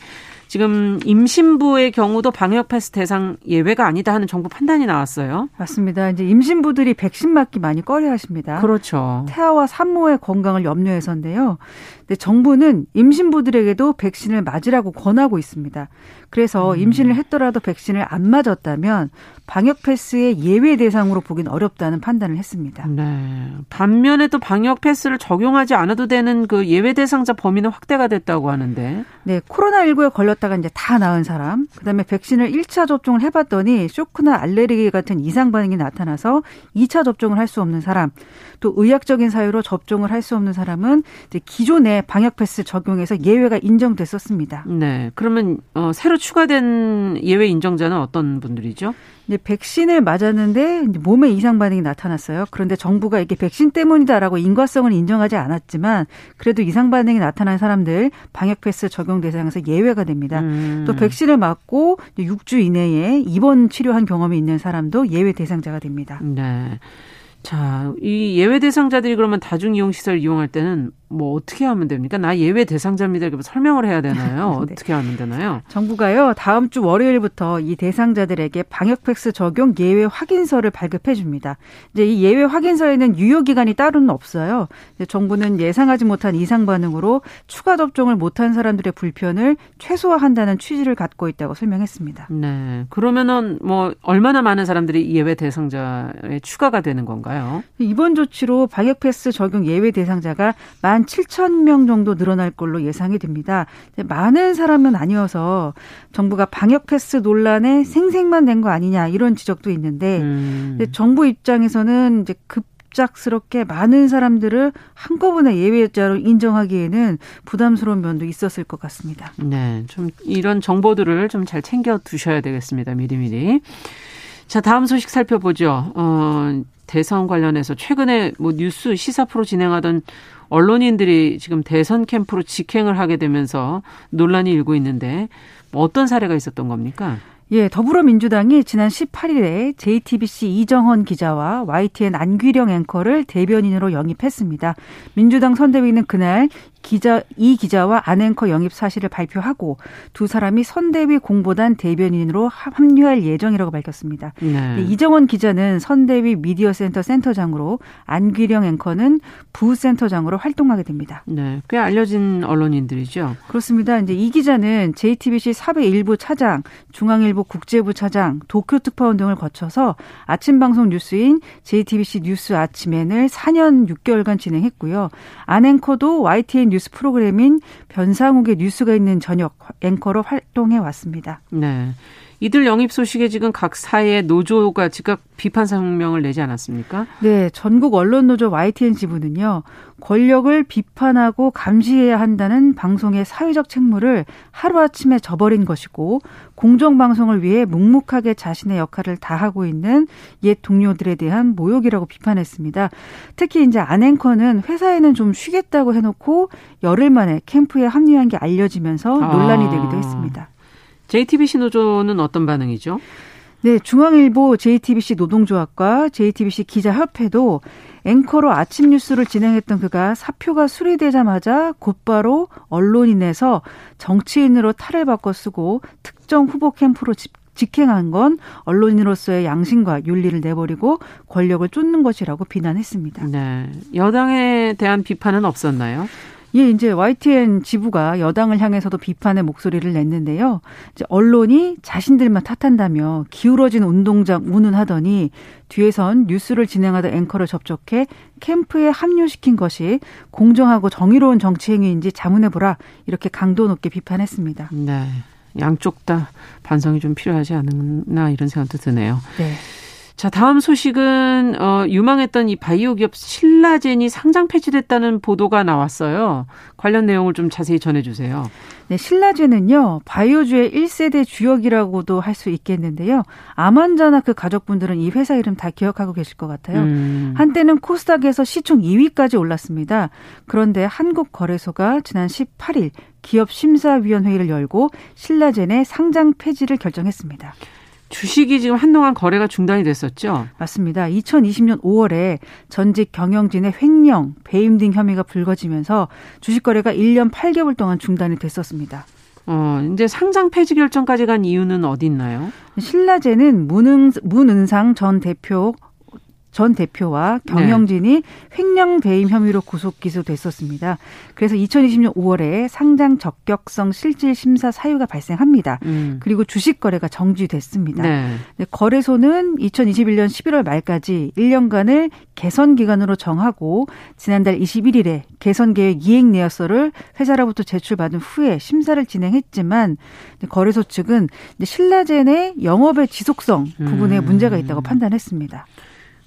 지금 임신부의 경우도 방역 패스 대상 예외가 아니다 하는 정부 판단이 나왔어요. 맞습니다. 이제 임신부들이 백신 맞기 많이 꺼려 하십니다. 그렇죠. 태아와 산모의 건강을 염려해서인데요. 근데 정부는 임신부들에게도 백신을 맞으라고 권하고 있습니다. 그래서 음. 임신을 했더라도 백신을 안 맞았다면 방역 패스의 예외 대상으로 보긴 어렵다는 판단을 했습니다. 네. 반면에 또 방역 패스를 적용하지 않아도 되는 그 예외 대상자 범위는 확대가 됐다고 하는데. 네, 코로나19에 걸렸다가 이제 다 나은 사람, 그다음에 백신을 1차 접종을 해 봤더니 쇼크나 알레르기 같은 이상 반응이 나타나서 2차 접종을 할 수 없는 사람, 또 의학적인 사유로 접종을 할 수 없는 사람은 기존의 방역 패스 적용에서 예외가 인정됐었습니다. 네. 그러면 어 새로 추가된 예외 인정자는 어떤 분들이죠? 이제 백신을 맞았는데 몸에 이상 반응이 나타났어요. 그런데 정부가 이게 백신 때문이다라고 인과성을 인정하지 않았지만 그래도 이상 반응이 나타난 사람들 방역 패스 적용 대상에서 예외가 됩니다. 음. 또 백신을 맞고 6주 이내에 입원 치료한 경험이 있는 사람도 예외 대상자가 됩니다. 네. 자, 이 예외 대상자들이 그러면 다중이용시설 이용할 때는 뭐 어떻게 하면 됩니까? 나 예외 대상자입니다. 이렇게 설명을 해야 되나요? 네. 어떻게 하면 되나요? 정부가요, 다음 주 월요일부터 이 대상자들에게 방역 팩스 적용 예외 확인서를 발급해 줍니다. 이제 이 예외 확인서에는 유효 기간이 따로는 없어요. 정부는 예상하지 못한 이상 반응으로 추가 접종을 못한 사람들의 불편을 최소화한다는 취지를 갖고 있다고 설명했습니다. 네. 그러면은 뭐 얼마나 많은 사람들이 예외 대상자에 추가가 되는 건가요? 이번 조치로 방역 패스 적용 예외 대상자가 만한 7천 명 정도 늘어날 걸로 예상이 됩니다. 많은 사람은 아니어서 정부가 방역 패스 논란에 생생만 낸 거 아니냐 이런 지적도 있는데 음. 정부 입장에서는 이제 급 갑작스럽게 많은 사람들을 한꺼번에 예외자로 인정하기에는 부담스러운 면도 있었을 것 같습니다. 네, 좀 이런 정보들을 좀 잘 챙겨 두셔야 되겠습니다. 미리미리. 자, 다음 소식 살펴보죠. 어, 대선 관련해서 최근에 뭐 뉴스 시사 프로 진행하던 언론인들이 지금 대선 캠프로 직행을 하게 되면서 논란이 일고 있는데 뭐 어떤 사례가 있었던 겁니까? 예, 더불어민주당이 지난 18일에 JTBC 이정헌 기자와 YTN 안귀령 앵커를 대변인으로 영입했습니다. 민주당 선대위는 그날 기자 이 기자와 안앵커 영입 사실을 발표하고 두 사람이 선대위 공보단 대변인으로 합류할 예정이라고 밝혔습니다. 네. 이정원 기자는 선대위 미디어센터 센터장으로 안귀령 앵커는 부센터장으로 활동하게 됩니다. 네, 꽤 알려진 언론인들이죠. 그렇습니다. 이제 이 기자는 JTBC 사회 일부 차장, 중앙일보 국제부 차장, 도쿄 특파원 등을 거쳐서 아침 방송 뉴스인 JTBC 뉴스 아침엔을 4년 6개월간 진행했고요. 안앵커도 YTN 뉴스 프로그램인 변상욱의 뉴스가 있는 저녁 앵커로 활동해 왔습니다. 네. 이들 영입 소식에 지금 각 사회 노조가 즉각 비판 성명을 내지 않았습니까? 네, 전국 언론 노조 YTN 지부는요. 권력을 비판하고 감시해야 한다는 방송의 사회적 책무를 하루아침에 저버린 것이고 공정 방송을 위해 묵묵하게 자신의 역할을 다하고 있는 옛 동료들에 대한 모욕이라고 비판했습니다. 특히 이제 안앵커는 회사에는 좀 쉬겠다고 해놓고 열흘 만에 캠프에 합류한 게 알려지면서 논란이 되기도 했습니다. JTBC 노조는 어떤 반응이죠? 네, 중앙일보 JTBC 노동조합과 JTBC 기자협회도 앵커로 아침 뉴스를 진행했던 그가 사표가 수리되자마자 곧바로 언론인에서 정치인으로 탈을 바꿔 쓰고 특정 후보 캠프로 집, 직행한 건 언론인으로서의 양심과 윤리를 내버리고 권력을 쫓는 것이라고 비난했습니다. 네. 여당에 대한 비판은 없었나요? 예, 이제 YTN 지부가 여당을 향해서도 비판의 목소리를 냈는데요. 이제 언론이 자신들만 탓한다며 기울어진 운동장 운운하더니 뒤에선 뉴스를 진행하던 앵커를 접촉해 캠프에 합류시킨 것이 공정하고 정의로운 정치 행위인지 자문해보라 이렇게 강도 높게 비판했습니다. 네. 양쪽 다 반성이 좀 필요하지 않나 이런 생각도 드네요. 네. 자, 다음 소식은 어 유망했던 이 바이오 기업 신라젠이 상장 폐지됐다는 보도가 나왔어요. 관련 내용을 좀 자세히 전해 주세요. 네, 신라젠은요. 바이오주의 1세대 주역이라고도 할 수 있겠는데요. 암환자나 그 가족분들은 이 회사 이름 다 기억하고 계실 것 같아요. 음. 한때는 코스닥에서 시총 2위까지 올랐습니다. 그런데 한국거래소가 지난 18일 기업 심사위원회의를 열고 신라젠의 상장 폐지를 결정했습니다. 주식이 지금 한동안 거래가 중단이 됐었죠. 맞습니다. 2020년 5월에 전직 경영진의 횡령, 배임 등 혐의가 불거지면서 주식 거래가 1년 8개월 동안 중단이 됐었습니다. 어, 이제 상장 폐지 결정까지 간 이유는 어디 있나요? 신라제는 문은, 문은상 전 대표 전 대표와 경영진이 네. 횡령 배임 혐의로 구속 기소됐었습니다. 그래서 2020년 5월에 상장 적격성 실질 심사 사유가 발생합니다. 음. 그리고 주식 거래가 정지됐습니다. 네. 거래소는 2021년 11월 말까지 1년간을 개선 기간으로 정하고 지난달 21일에 개선 계획 이행 내역서를 회사로부터 제출받은 후에 심사를 진행했지만 거래소 측은 신라젠의 영업의 지속성 부분에 음. 문제가 있다고 판단했습니다.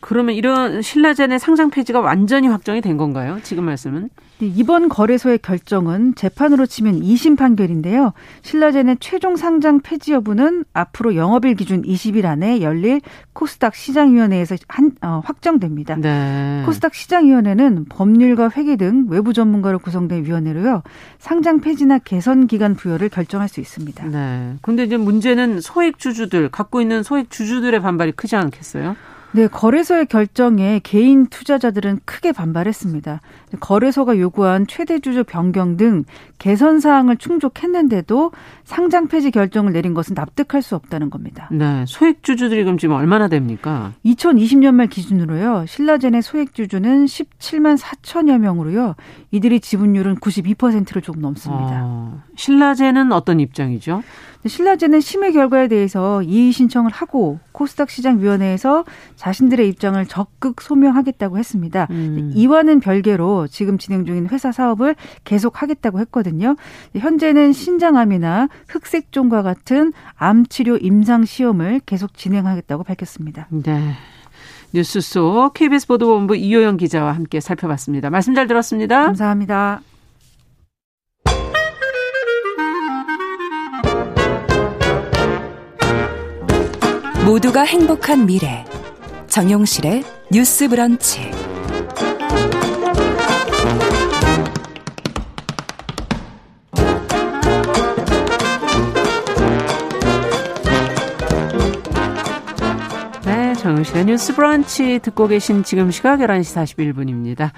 그러면 이런 신라젠의 상장 폐지가 완전히 확정이 된 건가요? 지금 말씀은? 네, 이번 거래소의 결정은 재판으로 치면 2심 판결인데요. 신라젠의 최종 상장 폐지 여부는 앞으로 영업일 기준 20일 안에 열릴 코스닥 시장위원회에서 한, 어, 확정됩니다. 네. 코스닥 시장위원회는 법률과 회계 등 외부 전문가로 구성된 위원회로요. 상장 폐지나 개선 기간 부여를 결정할 수 있습니다. 네. 근데 이제 문제는 소액 주주들 갖고 있는 소액 주주들의 반발이 크지 않겠어요? 네, 거래소의 결정에 개인 투자자들은 크게 반발했습니다. 거래소가 요구한 최대 주주 변경 등 개선 사항을 충족했는데도 상장 폐지 결정을 내린 것은 납득할 수 없다는 겁니다. 네, 소액 주주들이 그럼 지금 얼마나 됩니까? 2020년 말 기준으로요. 신라젠의 소액 주주는 17만 4천여 명으로요. 이들의 지분율은 92%를 조금 넘습니다. 어, 신라젠은 어떤 입장이죠? 신라젠은 심의 결과에 대해서 이의 신청을 하고 코스닥 시장 위원회에서 자신들의 입장을 적극 소명하겠다고 했습니다. 음. 이와는 별개로 지금 진행 중인 회사 사업을 계속하겠다고 했거든요. 현재는 신장암이나 흑색종과 같은 암 치료 임상 시험을 계속 진행하겠다고 밝혔습니다. 네. 뉴스 속 KBS 보도본부 이호영 기자와 함께 살펴봤습니다. 말씀 잘 들었습니다. 감사합니다. 모두가 행복한 미래 정용실의 뉴스 브런치 정용실의 뉴스 브런치 듣고 계신 지금 시각 11시 41분입니다.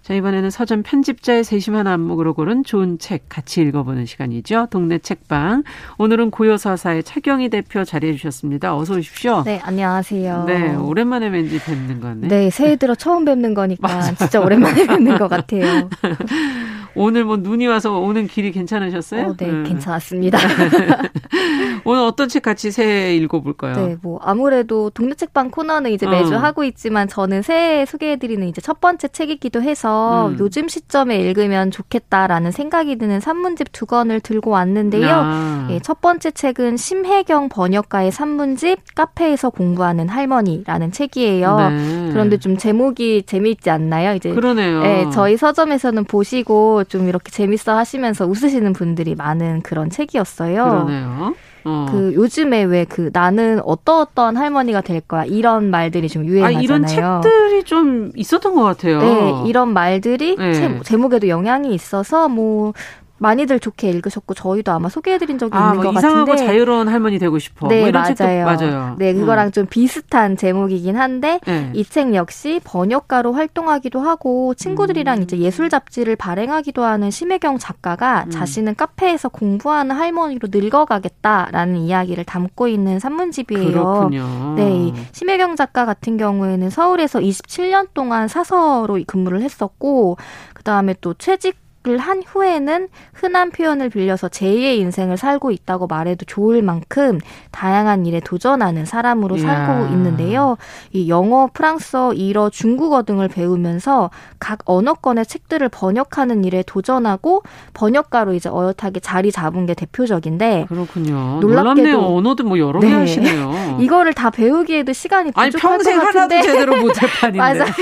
자, 이번에는 서점 편집자의 세심한 안목으로 고른 좋은 책 같이 읽어보는 시간이죠. 동네 책방. 오늘은 고요사사의 차경희 대표 자리해 주셨습니다. 어서 오십시오. 네, 안녕하세요. 네, 오랜만에 왠지 뵙는 거네. 네, 새해 들어 처음 뵙는 거니까 진짜 오랜만에 뵙는 것 같아요. 오늘 뭐 눈이 와서 오는 길이 괜찮으셨어요? 어, 네, 음. 괜찮았습니다. 오늘 어떤 책 같이 새해 읽어볼까요? 네, 뭐 아무래도 동네 책방 코너는 이제 매주 어. 하고 있지만 저는 새해 소개해드리는 이제 첫 번째 책이기도 해서 음. 요즘 시점에 읽으면 좋겠다라는 생각이 드는 산문집 두 권을 들고 왔는데요. 아. 예, 첫 번째 책은 심혜경 번역가의 산문집 카페에서 공부하는 할머니라는 책이에요. 네. 그런데 좀 제목이 재미있지 않나요? 이제 그러네요. 예, 저희 서점에서는 보시고 좀 이렇게 재밌어 하시면서 웃으시는 분들이 많은 그런 책이었어요. 그러네요. 어. 그 요즘에 왜 그 나는 어떠어떠한 할머니가 될 거야 이런 말들이 좀 유행하잖아요. 아, 이런 책들이 좀 있었던 것 같아요. 네, 이런 말들이 네. 제목에도 영향이 있어서 뭐 많이들 좋게 읽으셨고 저희도 아마 소개해드린 적이 아, 있는 뭐 것 이상하고 같은데 자유로운 할머니 되고 싶어. 네 뭐 맞아요. 맞아요. 네 그거랑 음. 좀 비슷한 제목이긴 한데 네. 이책 역시 번역가로 활동하기도 하고 친구들이랑 음. 이제 예술 잡지를 발행하기도 하는 심혜경 작가가 음. 자신은 카페에서 공부하는 할머니로 늙어가겠다라는 이야기를 담고 있는 산문집이에요. 그렇군요. 네 심혜경 작가 같은 경우에는 서울에서 27년 동안 사서로 근무를 했었고 그 다음에 또 퇴직 한 후에는 흔한 표현을 빌려서 제2의 인생을 살고 있다고 말해도 좋을 만큼 다양한 일에 도전하는 사람으로 이야. 살고 있는데요. 이 영어, 프랑스어, 일어, 중국어 등을 배우면서 각 언어권의 책들을 번역하는 일에 도전하고 번역가로 이제 어엿하게 자리 잡은 게 대표적인데 그렇군요. 놀랍게도 언어도 뭐 여러 개 네. 하시네요. 이거를 다 배우기에도 시간이 부족할 아니, 평생 것 같은데 하나도 제대로 못할 판인데. 맞아요.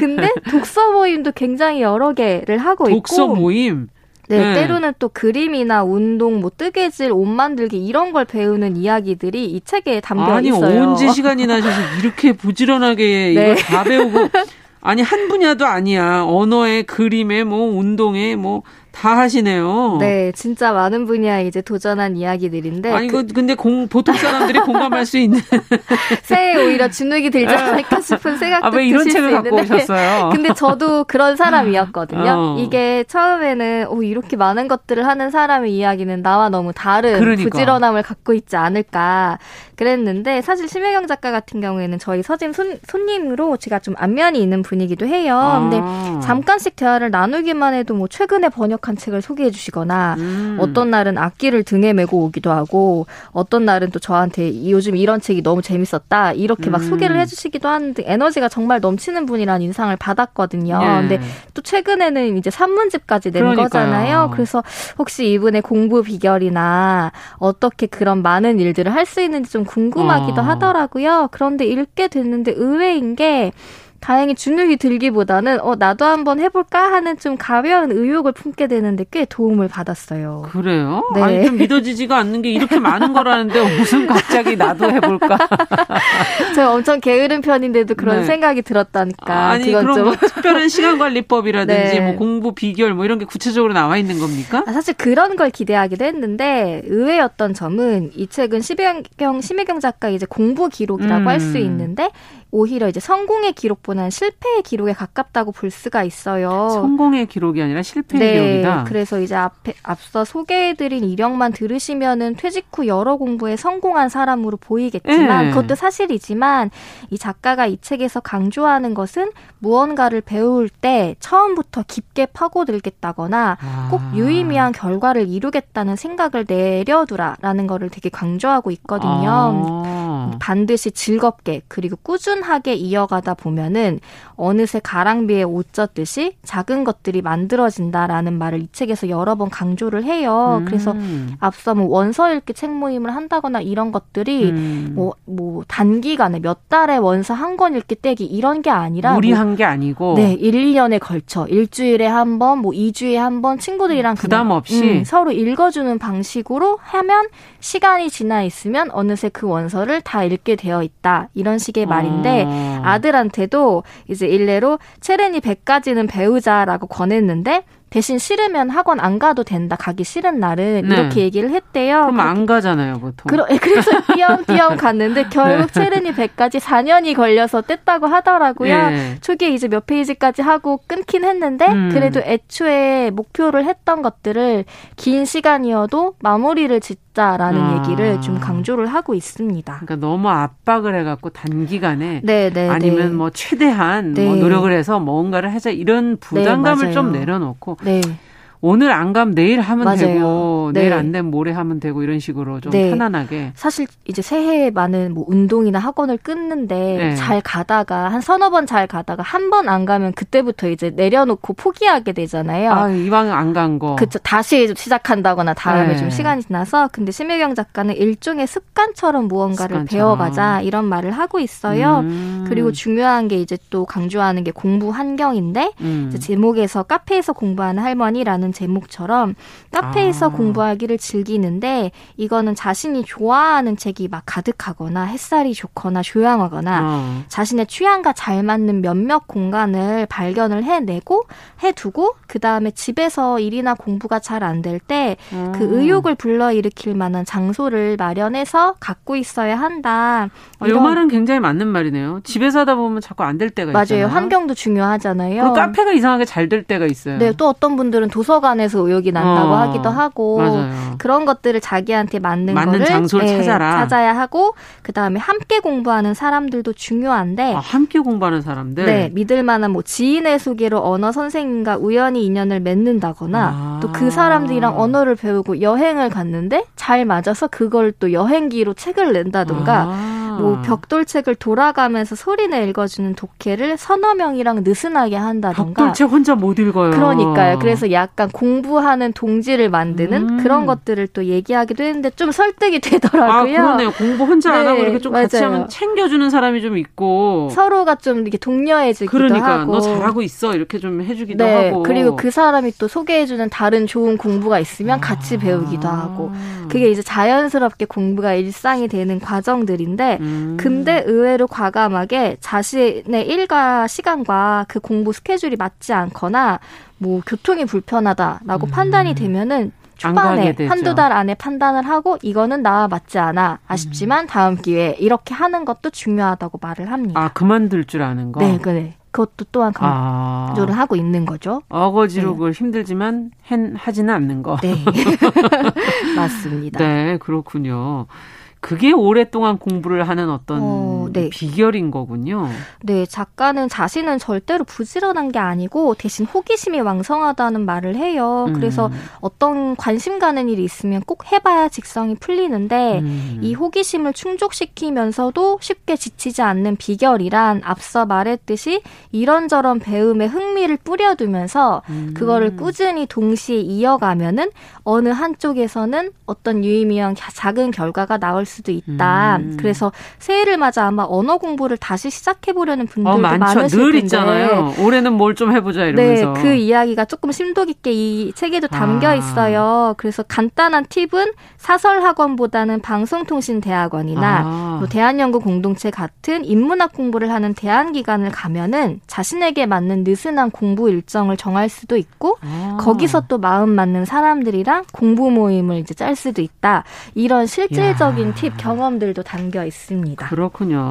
근데 독서 모임도 굉장히 여러 개를 하고 독서 있고 모임. 네, 네, 때로는 또 그림이나 운동, 뭐 뜨개질, 옷 만들기 이런 걸 배우는 이야기들이 이 책에 담겨 아니, 있어요. 아니 언제 시간이 나셔서 이렇게 부지런하게 네. 이걸 다 배우고 아니 한 분야도 아니야. 언어에 그림에 뭐 운동에 뭐 다 하시네요. 네, 진짜 많은 분야에 이제 도전한 이야기들인데. 아니, 그, 근데 공, 보통 사람들이 공감할 수 있는. 새해 오히려 주눅이 들지 않을까 싶은 생각도 아, 왜 이런 책을 갖고 오셨어요? 근데 저도 그런 사람이었거든요. 어. 이게 처음에는, 오, 이렇게 많은 것들을 하는 사람의 이야기는 나와 너무 다른 그러니까. 부지런함을 갖고 있지 않을까. 그랬는데, 사실 심혜경 작가 같은 경우에는 저희 서진 손, 손님으로 제가 좀 안면이 있는 분이기도 해요. 아. 근데 잠깐씩 대화를 나누기만 해도 뭐 최근에 번역 한 책을 소개해 주시거나 음. 어떤 날은 악기를 등에 메고 오기도 하고 어떤 날은 또 저한테 요즘 이런 책이 너무 재밌었다 이렇게 막 음. 소개를 해 주시기도 하는데 에너지가 정말 넘치는 분이라는 인상을 받았거든요. 네. 근데 또 최근에는 이제 산문집까지 낸 그러니까요. 거잖아요. 그래서 혹시 이분의 공부 비결이나 어떻게 그런 많은 일들을 할 수 있는지 좀 궁금하기도 어. 하더라고요. 그런데 읽게 됐는데 의외인 게 다행히 주눅이 들기보다는 어 나도 한번 해볼까 하는 좀 가벼운 의욕을 품게 되는데 꽤 도움을 받았어요. 그래요? 네. 아니 좀 믿어지지가 않는 게 이렇게 많은 거라는데 무슨 갑자기 나도 해볼까? 제가 엄청 게으른 편인데도 그런 네. 생각이 들었다니까. 아니 그럼 좀... 뭐 특별한 시간 관리법이라든지 네. 뭐 공부 비결 뭐 이런 게 구체적으로 나와 있는 겁니까? 아, 사실 그런 걸 기대하기도 했는데 의외였던 점은 이 책은 심혜경 심혜경 작가 이제 공부 기록이라고 음. 할수 있는데 오히려 이제 성공의 기록보다는 실패의 기록에 가깝다고 볼 수가 있어요. 성공의 기록이 아니라 실패의 네, 기록이다. 그래서 이제 앞에 앞서 소개해드린 이력만 들으시면은 퇴직 후 여러 공부에 성공한 사람으로 보이겠지만 네. 그것도 사실이지만 이 작가가 이 책에서 강조하는 것은 무언가를 배울 때 처음부터 깊게 파고들겠다거나 아. 꼭 유의미한 결과를 이루겠다는 생각을 내려두라라는 거를 되게 강조하고 있거든요. 아. 반드시 즐겁게 그리고 꾸준히 꾸준하게 이어가다 보면은 어느새 가랑비에 옷 젖듯이 작은 것들이 만들어진다라는 말을 이 책에서 여러 번 강조를 해요. 음. 그래서 앞서 뭐 원서 읽기 책 모임을 한다거나 이런 것들이 음. 뭐, 뭐 단기간에 몇 달에 원서 한 권 읽기 떼기 이런 게 아니라 무리한 뭐, 게 아니고 네, 1, 2년에 걸쳐 일주일에 한 번, 뭐 2주에 한 번 친구들이랑 부담 없이 음, 서로 읽어주는 방식으로 하면 시간이 지나 있으면 어느새 그 원서를 다 읽게 되어 있다. 이런 식의 말인데 아. 아들한테도 이제 일례로 체르니 100까지는 배우자라고 권했는데 대신 싫으면 학원 안 가도 된다. 가기 싫은 날은 네. 이렇게 얘기를 했대요. 그럼 안 가잖아요, 보통. 그러, 예, 그래서 띄엄띄엄 갔는데 결국 네. 체르니 100까지 4년이 걸려서 뗐다고 하더라고요. 네. 초기에 이제 몇 페이지까지 하고 끊긴 했는데 음. 그래도 애초에 목표를 했던 것들을 긴 시간이어도 마무리를 짓 자라는 아. 얘기를 좀 강조를 하고 있습니다. 그러니까 너무 압박을 해갖고 단기간에 네, 네, 아니면 네. 뭐 최대한 뭐 노력을 해서 뭔가를 하자 이런 부담감을 좀 내려놓고 네. 오늘 안 가면 내일 하면 맞아요. 되고 네. 내일 안 되면 모레 하면 되고 이런 식으로 좀 네. 편안하게. 사실 이제 새해에 많은 뭐 운동이나 학원을 끊는데 네. 잘 가다가 한 서너 번 잘 가다가 한 번 안 가면 그때부터 이제 내려놓고 포기하게 되잖아요. 아, 이왕 안 간 거. 그쵸. 다시 시작한다거나 다음에 네. 좀 시간이 지나서 근데 심혜경 작가는 일종의 습관처럼 무언가를 습관처럼. 배워가자 이런 말을 하고 있어요. 음. 그리고 중요한 게 이제 또 강조하는 게 공부 환경인데 음. 제목에서 카페에서 공부하는 할머니라는 제목처럼 카페에서 아. 공부하기를 즐기는데 이거는 자신이 좋아하는 책이 막 가득하거나 햇살이 좋거나 조용하거나 아. 자신의 취향과 잘 맞는 몇몇 공간을 발견을 해내고 해두고 그 다음에 집에서 일이나 공부가 잘 안 될 때그 아. 의욕을 불러일으킬 만한 장소를 마련해서 갖고 있어야 한다. 아, 이 말은 굉장히 맞는 말이네요. 집에서 하다 보면 자꾸 안 될 때가 맞아요. 있잖아요. 환경도 중요하잖아요. 그리고 카페가 이상하게 잘 될 때가 있어요. 네, 또 어떤 분들은 도서관 도서관에서 의욕이 난다고 어, 하기도 하고 맞아요. 그런 것들을 자기한테 맞는, 맞는 거를 장소를 네, 찾아라. 찾아야 하고 그다음에 함께 공부하는 사람들도 중요한데 아, 함께 공부하는 사람들 네 믿을 만한 뭐 지인의 소개로 언어 선생님과 우연히 인연을 맺는다거나 아. 또그 사람들이랑 언어를 배우고 여행을 갔는데 잘 맞아서 그걸 또 여행기로 책을 낸다든가 아. 뭐 벽돌책을 돌아가면서 소리내 읽어주는 독해를 서너 명이랑 느슨하게 한다던가. 벽돌책 혼자 못 읽어요. 그러니까요. 그래서 약간 공부하는 동지를 만드는 음. 그런 것들을 또 얘기하기도 했는데 좀 설득이 되더라고요. 아, 그러네요. 공부 혼자 네, 안 하고 이렇게 좀 맞아요. 같이 하면 챙겨주는 사람이 좀 있고. 서로가 좀 이렇게 동료해지기도 그러니까, 하고. 너 잘하고 있어. 이렇게 좀 해주기도 네, 하고. 그리고 그 사람이 또 소개해주는 다른 좋은 공부가 있으면 같이 아. 배우기도 하고. 그게 이제 자연스럽게 공부가 일상이 되는 과정들인데 음. 근데 의외로 과감하게 자신의 일과 시간과 그 공부 스케줄이 맞지 않거나 뭐 교통이 불편하다라고 음. 판단이 되면은 초반에 한두 달 안에 판단을 하고 이거는 나와 맞지 않아 아쉽지만 음. 다음 기회에 이렇게 하는 것도 중요하다고 말을 합니다. 아 그만둘 줄 아는 거. 네, 그래. 그것도 또한 강조를 아. 하고 있는 거죠. 어거지로 네. 힘들지만 하지는 않는 거. 네, 맞습니다. 네, 그렇군요. 그게 오랫동안 공부를 하는 어떤 어, 네. 비결인 거군요. 네, 작가는 자신은 절대로 부지런한 게 아니고 대신 호기심이 왕성하다는 말을 해요. 음. 그래서 어떤 관심 가는 일이 있으면 꼭 해봐야 직성이 풀리는데 음. 이 호기심을 충족시키면서도 쉽게 지치지 않는 비결이란 앞서 말했듯이 이런저런 배움에 흥미를 뿌려두면서 음. 그거를 꾸준히 동시에 이어가면은 어느 한쪽에서는 어떤 유의미한 작은 결과가 나올 수 수도 있다. 음. 그래서 새해를 맞아 아마 언어 공부를 다시 시작해 보려는 분들도 어, 많으실 늘 텐데. 있잖아요. 올해는 뭘 좀 해보자 이러면서. 네, 그 이야기가 조금 심도 깊게 이 책에도 담겨 아. 있어요. 그래서 간단한 팁은 사설 학원보다는 방송통신대학원이나 아. 뭐 대한연구 공동체 같은 인문학 공부를 하는 대안 기관을 가면은 자신에게 맞는 느슨한 공부 일정을 정할 수도 있고 아. 거기서 또 마음 맞는 사람들이랑 공부 모임을 이제 짤 수도 있다. 이런 실질적인 야. 팁 팁, 경험들도 담겨 있습니다. 그렇군요.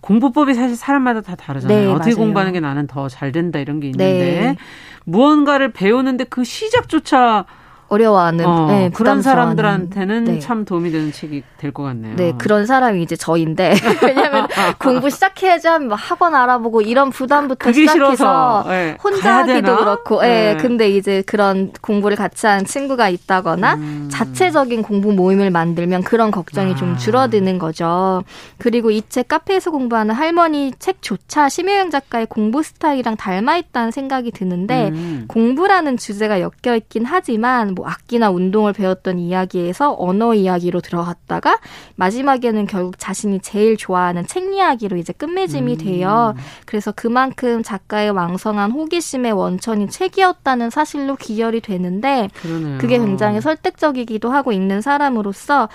공부법이 사실 사람마다 다 다르잖아요. 네, 어떻게 맞아요. 공부하는 게 나는 더 잘 된다 이런 게 있는데 네. 무언가를 배우는데 그 시작조차 어려워하는 어, 네, 그런 사람들한테는 네. 참 도움이 되는 책이 될 것 같네요. 네, 그런 사람이 이제 저인데 왜냐하면 공부 시작해야지 뭐 학원 알아보고 이런 부담부터 시작해서 네, 혼자 하기도? 그렇고, 예. 네. 근데 이제 그런 공부를 같이 하는 친구가 있다거나 음. 자체적인 공부 모임을 만들면 그런 걱정이 아. 좀 줄어드는 거죠. 그리고 이 책 카페에서 공부하는 할머니 책조차 심혜영 작가의 공부 스타일이랑 닮아 있다는 생각이 드는데 음. 공부라는 주제가 엮여 있긴 하지만 뭐 악기나 운동을 배웠던 이야기에서 언어 이야기로 들어갔다가 마지막에는 결국 자신이 제일 좋아하는 책 이야기로 이제 끝맺음이 음. 돼요. 그래서 그만큼 작가의 왕성한 호기심의 원천이 책이었다는 사실로 기열이 되는데 그러네요. 그게 굉장히 설득적이기도 하고 읽는 사람으로서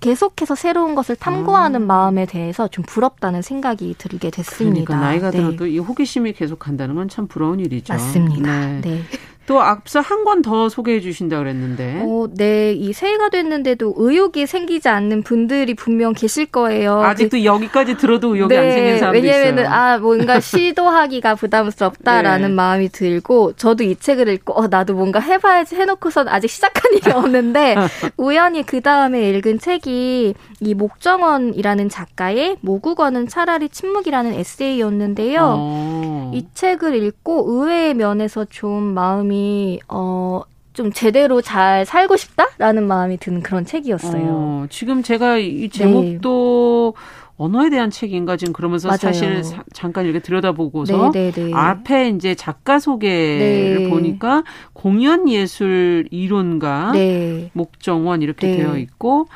계속해서 새로운 것을 탐구하는 아. 마음에 대해서 좀 부럽다는 생각이 들게 됐습니다. 그러니까 나이가 네. 들어도 이 호기심이 계속 간다는 건 참 부러운 일이죠. 맞습니다. 네. 네. 또 앞서 한 권 더 소개해 주신다 그랬는데. 어, 네. 이 새해가 됐는데도 의욕이 생기지 않는 분들이 분명 계실 거예요. 아직도 그, 여기까지 들어도 의욕이 네, 안 생긴 사람도 왜냐면은. 아, 뭔가 시도하기가 부담스럽다라는 네. 마음이 들고 저도 이 책을 읽고 어, 나도 뭔가 해 봐야지 해 놓고선 아직 시작한 일이 없는데 우연히 그 다음에 읽은 책이 이 목정원이라는 작가의 모국어는 차라리 침묵이라는 에세이였는데요. 어. 이 책을 읽고 의외의 면에서 좀 마음이 마음이 어. 좀 제대로 잘 살고 싶다라는 마음이 드는 그런 책이었어요. 어, 지금 제가 이 제목도 네. 언어에 대한 책인가 지금 그러면서 맞아요. 사실 사, 잠깐 이렇게 들여다보고서 네네네. 네, 네. 앞에 이제 작가 소개를 네. 보니까 공연 예술 이론가 네. 목정원 이렇게 네. 되어 있고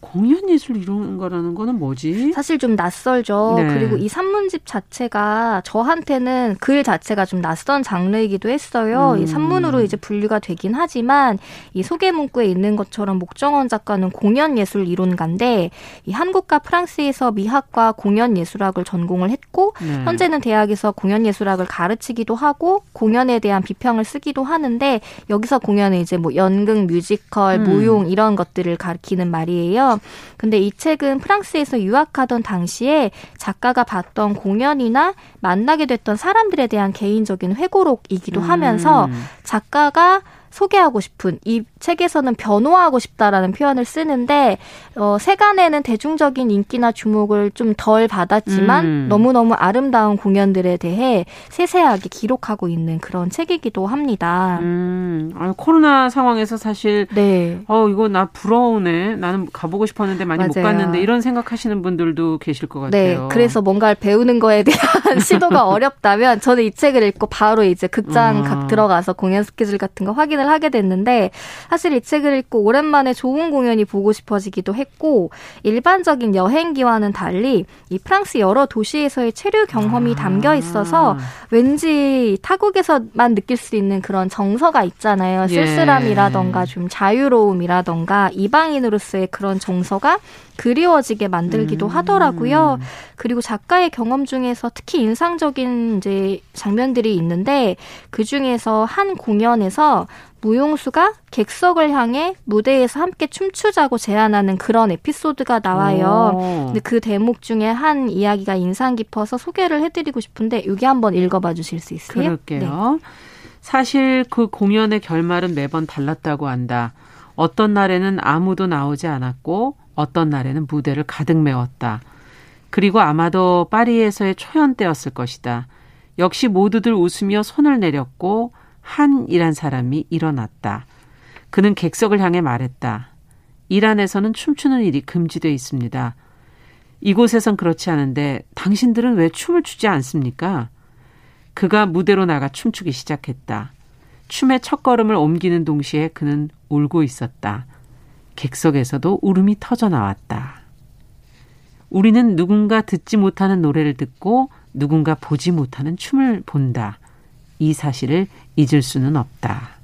공연 예술 이런 거라는 거는 뭐지? 사실 좀 낯설죠. 네. 그리고 이 산문집 자체가 저한테는 글 자체가 좀 낯선 장르이기도 했어요. 음. 이 산문으로 이제 분류가 되긴 하지만 이 소개 문구에 있는 것처럼 목정원 작가는 공연 예술 이론가인데 이 한국과 프랑스에서 미학과 공연 예술학을 전공을 했고 네. 현재는 대학에서 공연 예술학을 가르치기도 하고 공연에 대한 비평을 쓰기도 하는데 여기서 공연은 이제 뭐 연극, 뮤지컬, 음. 무용 이런 것들을 가리키는 말이에요. 근데 이 책은 프랑스에서 유학하던 당시에 작가가 봤던 공연이나 만나게 됐던 사람들에 대한 개인적인 회고록이기도 하면서 음. 작가가 소개하고 싶은 이 책에서는 변호하고 싶다라는 표현을 쓰는데 어, 세간에는 대중적인 인기나 주목을 좀 덜 받았지만 음. 너무너무 아름다운 공연들에 대해 세세하게 기록하고 있는 그런 책이기도 합니다. 음. 아, 코로나 상황에서 사실 네. 어 이거 나 부러우네. 나는 가보고 싶었는데 많이 맞아요. 못 갔는데 이런 생각하시는 분들도 계실 것 네. 같아요. 네. 그래서 뭔가를 배우는 거에 대한 시도가 어렵다면 저는 이 책을 읽고 바로 이제 극장 아. 각 들어가서 공연 스케줄 같은 거 확인 확인을 하게 됐는데 사실 이 책을 읽고 오랜만에 좋은 공연이 보고 싶어지기도 했고 일반적인 여행기와는 달리 이 프랑스 여러 도시에서의 체류 경험이 아. 담겨 있어서 왠지 타국에서만 느낄 수 있는 그런 정서가 있잖아요. 예. 쓸쓸함이라던가 좀 자유로움이라던가 이방인으로서의 그런 정서가 그리워지게 만들기도 음. 하더라고요. 그리고 작가의 경험 중에서 특히 인상적인 이제 장면들이 있는데 그 중에서 한 공연에서 무용수가 객석을 향해 무대에서 함께 춤추자고 제안하는 그런 에피소드가 나와요. 근데 그 대목 중에 한 이야기가 인상 깊어서 소개를 해드리고 싶은데 여기 한번 읽어봐 주실 수 있어요? 그럴게요. 네. 사실 그 공연의 결말은 매번 달랐다고 한다. 어떤 날에는 아무도 나오지 않았고 어떤 날에는 무대를 가득 메웠다. 그리고 아마도 파리에서의 초연 때였을 것이다. 역시 모두들 웃으며 손을 내렸고 한이란 사람이 일어났다. 그는 객석을 향해 말했다. 이란에서는 춤추는 일이 금지되어 있습니다. 이곳에선 그렇지 않은데 당신들은 왜 춤을 추지 않습니까? 그가 무대로 나가 춤추기 시작했다. 춤의 첫걸음을 옮기는 동시에 그는 울고 있었다. 객석에서도 울음이 터져 나왔다. 우리는 누군가 듣지 못하는 노래를 듣고 누군가 보지 못하는 춤을 본다. 이 사실을 잊을 수는 없다.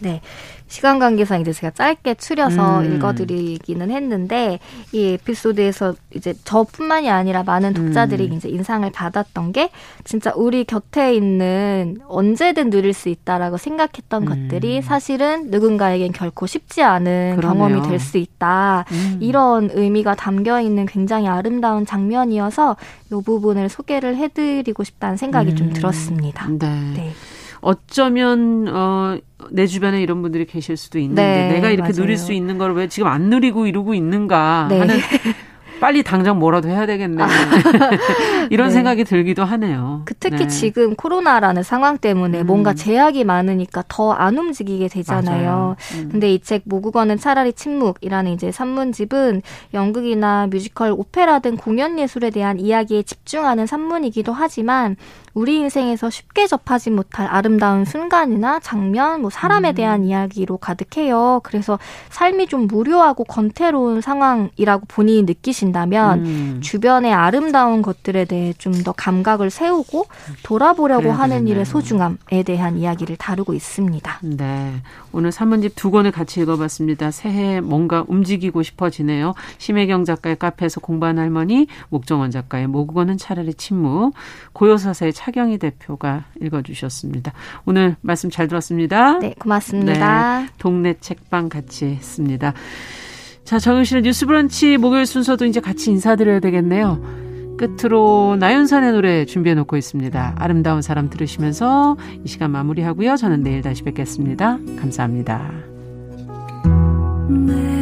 네. 시간 관계상 이제 제가 짧게 추려서 음. 읽어드리기는 했는데 이 에피소드에서 이제 저뿐만이 아니라 많은 독자들이 음. 이제 인상을 받았던 게 진짜 우리 곁에 있는 언제든 누릴 수 있다라고 생각했던 음. 것들이 사실은 누군가에겐 결코 쉽지 않은 그러네요. 경험이 될 수 있다 음. 이런 의미가 담겨 있는 굉장히 아름다운 장면이어서 이 부분을 소개를 해드리고 싶다는 생각이 좀 음. 들었습니다. 네. 네. 어쩌면 어, 내 주변에 이런 분들이 계실 수도 있는데 네, 내가 이렇게 맞아요. 누릴 수 있는 걸 왜 지금 안 누리고 이러고 있는가 네. 하는 빨리 당장 뭐라도 해야 되겠네. 아. 이런 네. 생각이 들기도 하네요. 그 특히 네. 지금 코로나라는 상황 때문에 음. 뭔가 제약이 많으니까 더 안 움직이게 되잖아요. 음. 근데 이 책 모국어는 차라리 침묵이라는 이제 산문집은 연극이나 뮤지컬, 오페라 등 공연 예술에 대한 이야기에 집중하는 산문이기도 하지만 우리 인생에서 쉽게 접하지 못할 아름다운 순간이나 장면, 뭐 사람에 음. 대한 이야기로 가득해요. 그래서 삶이 좀 무료하고 건태로운 상황이라고 본인이 느끼 신다면 음. 주변의 아름다운 것들에 대해 좀 더 감각을 세우고 돌아보려고 하는. 일의 소중함에 대한 이야기를 다루고 있습니다. 네. 오늘 산문집 두 권을 같이 읽어봤습니다. 새해 뭔가 움직이고 싶어지네요. 심혜경 작가의 카페에서 공부한 할머니, 목정원 작가의 모국어는 차라리 침묵, 고요사사의 차경희 대표가 읽어주셨습니다. 오늘 말씀 잘 들었습니다. 네, 고맙습니다. 네, 동네 책방 같이 했습니다. 자, 정영실의 뉴스 브런치 목요일 순서도 이제 같이 인사드려야 되겠네요. 끝으로 나윤산의 노래 준비해 놓고 있습니다. 아름다운 사람 들으시면서 이 시간 마무리하고요. 저는 내일 다시 뵙겠습니다. 감사합니다. 네.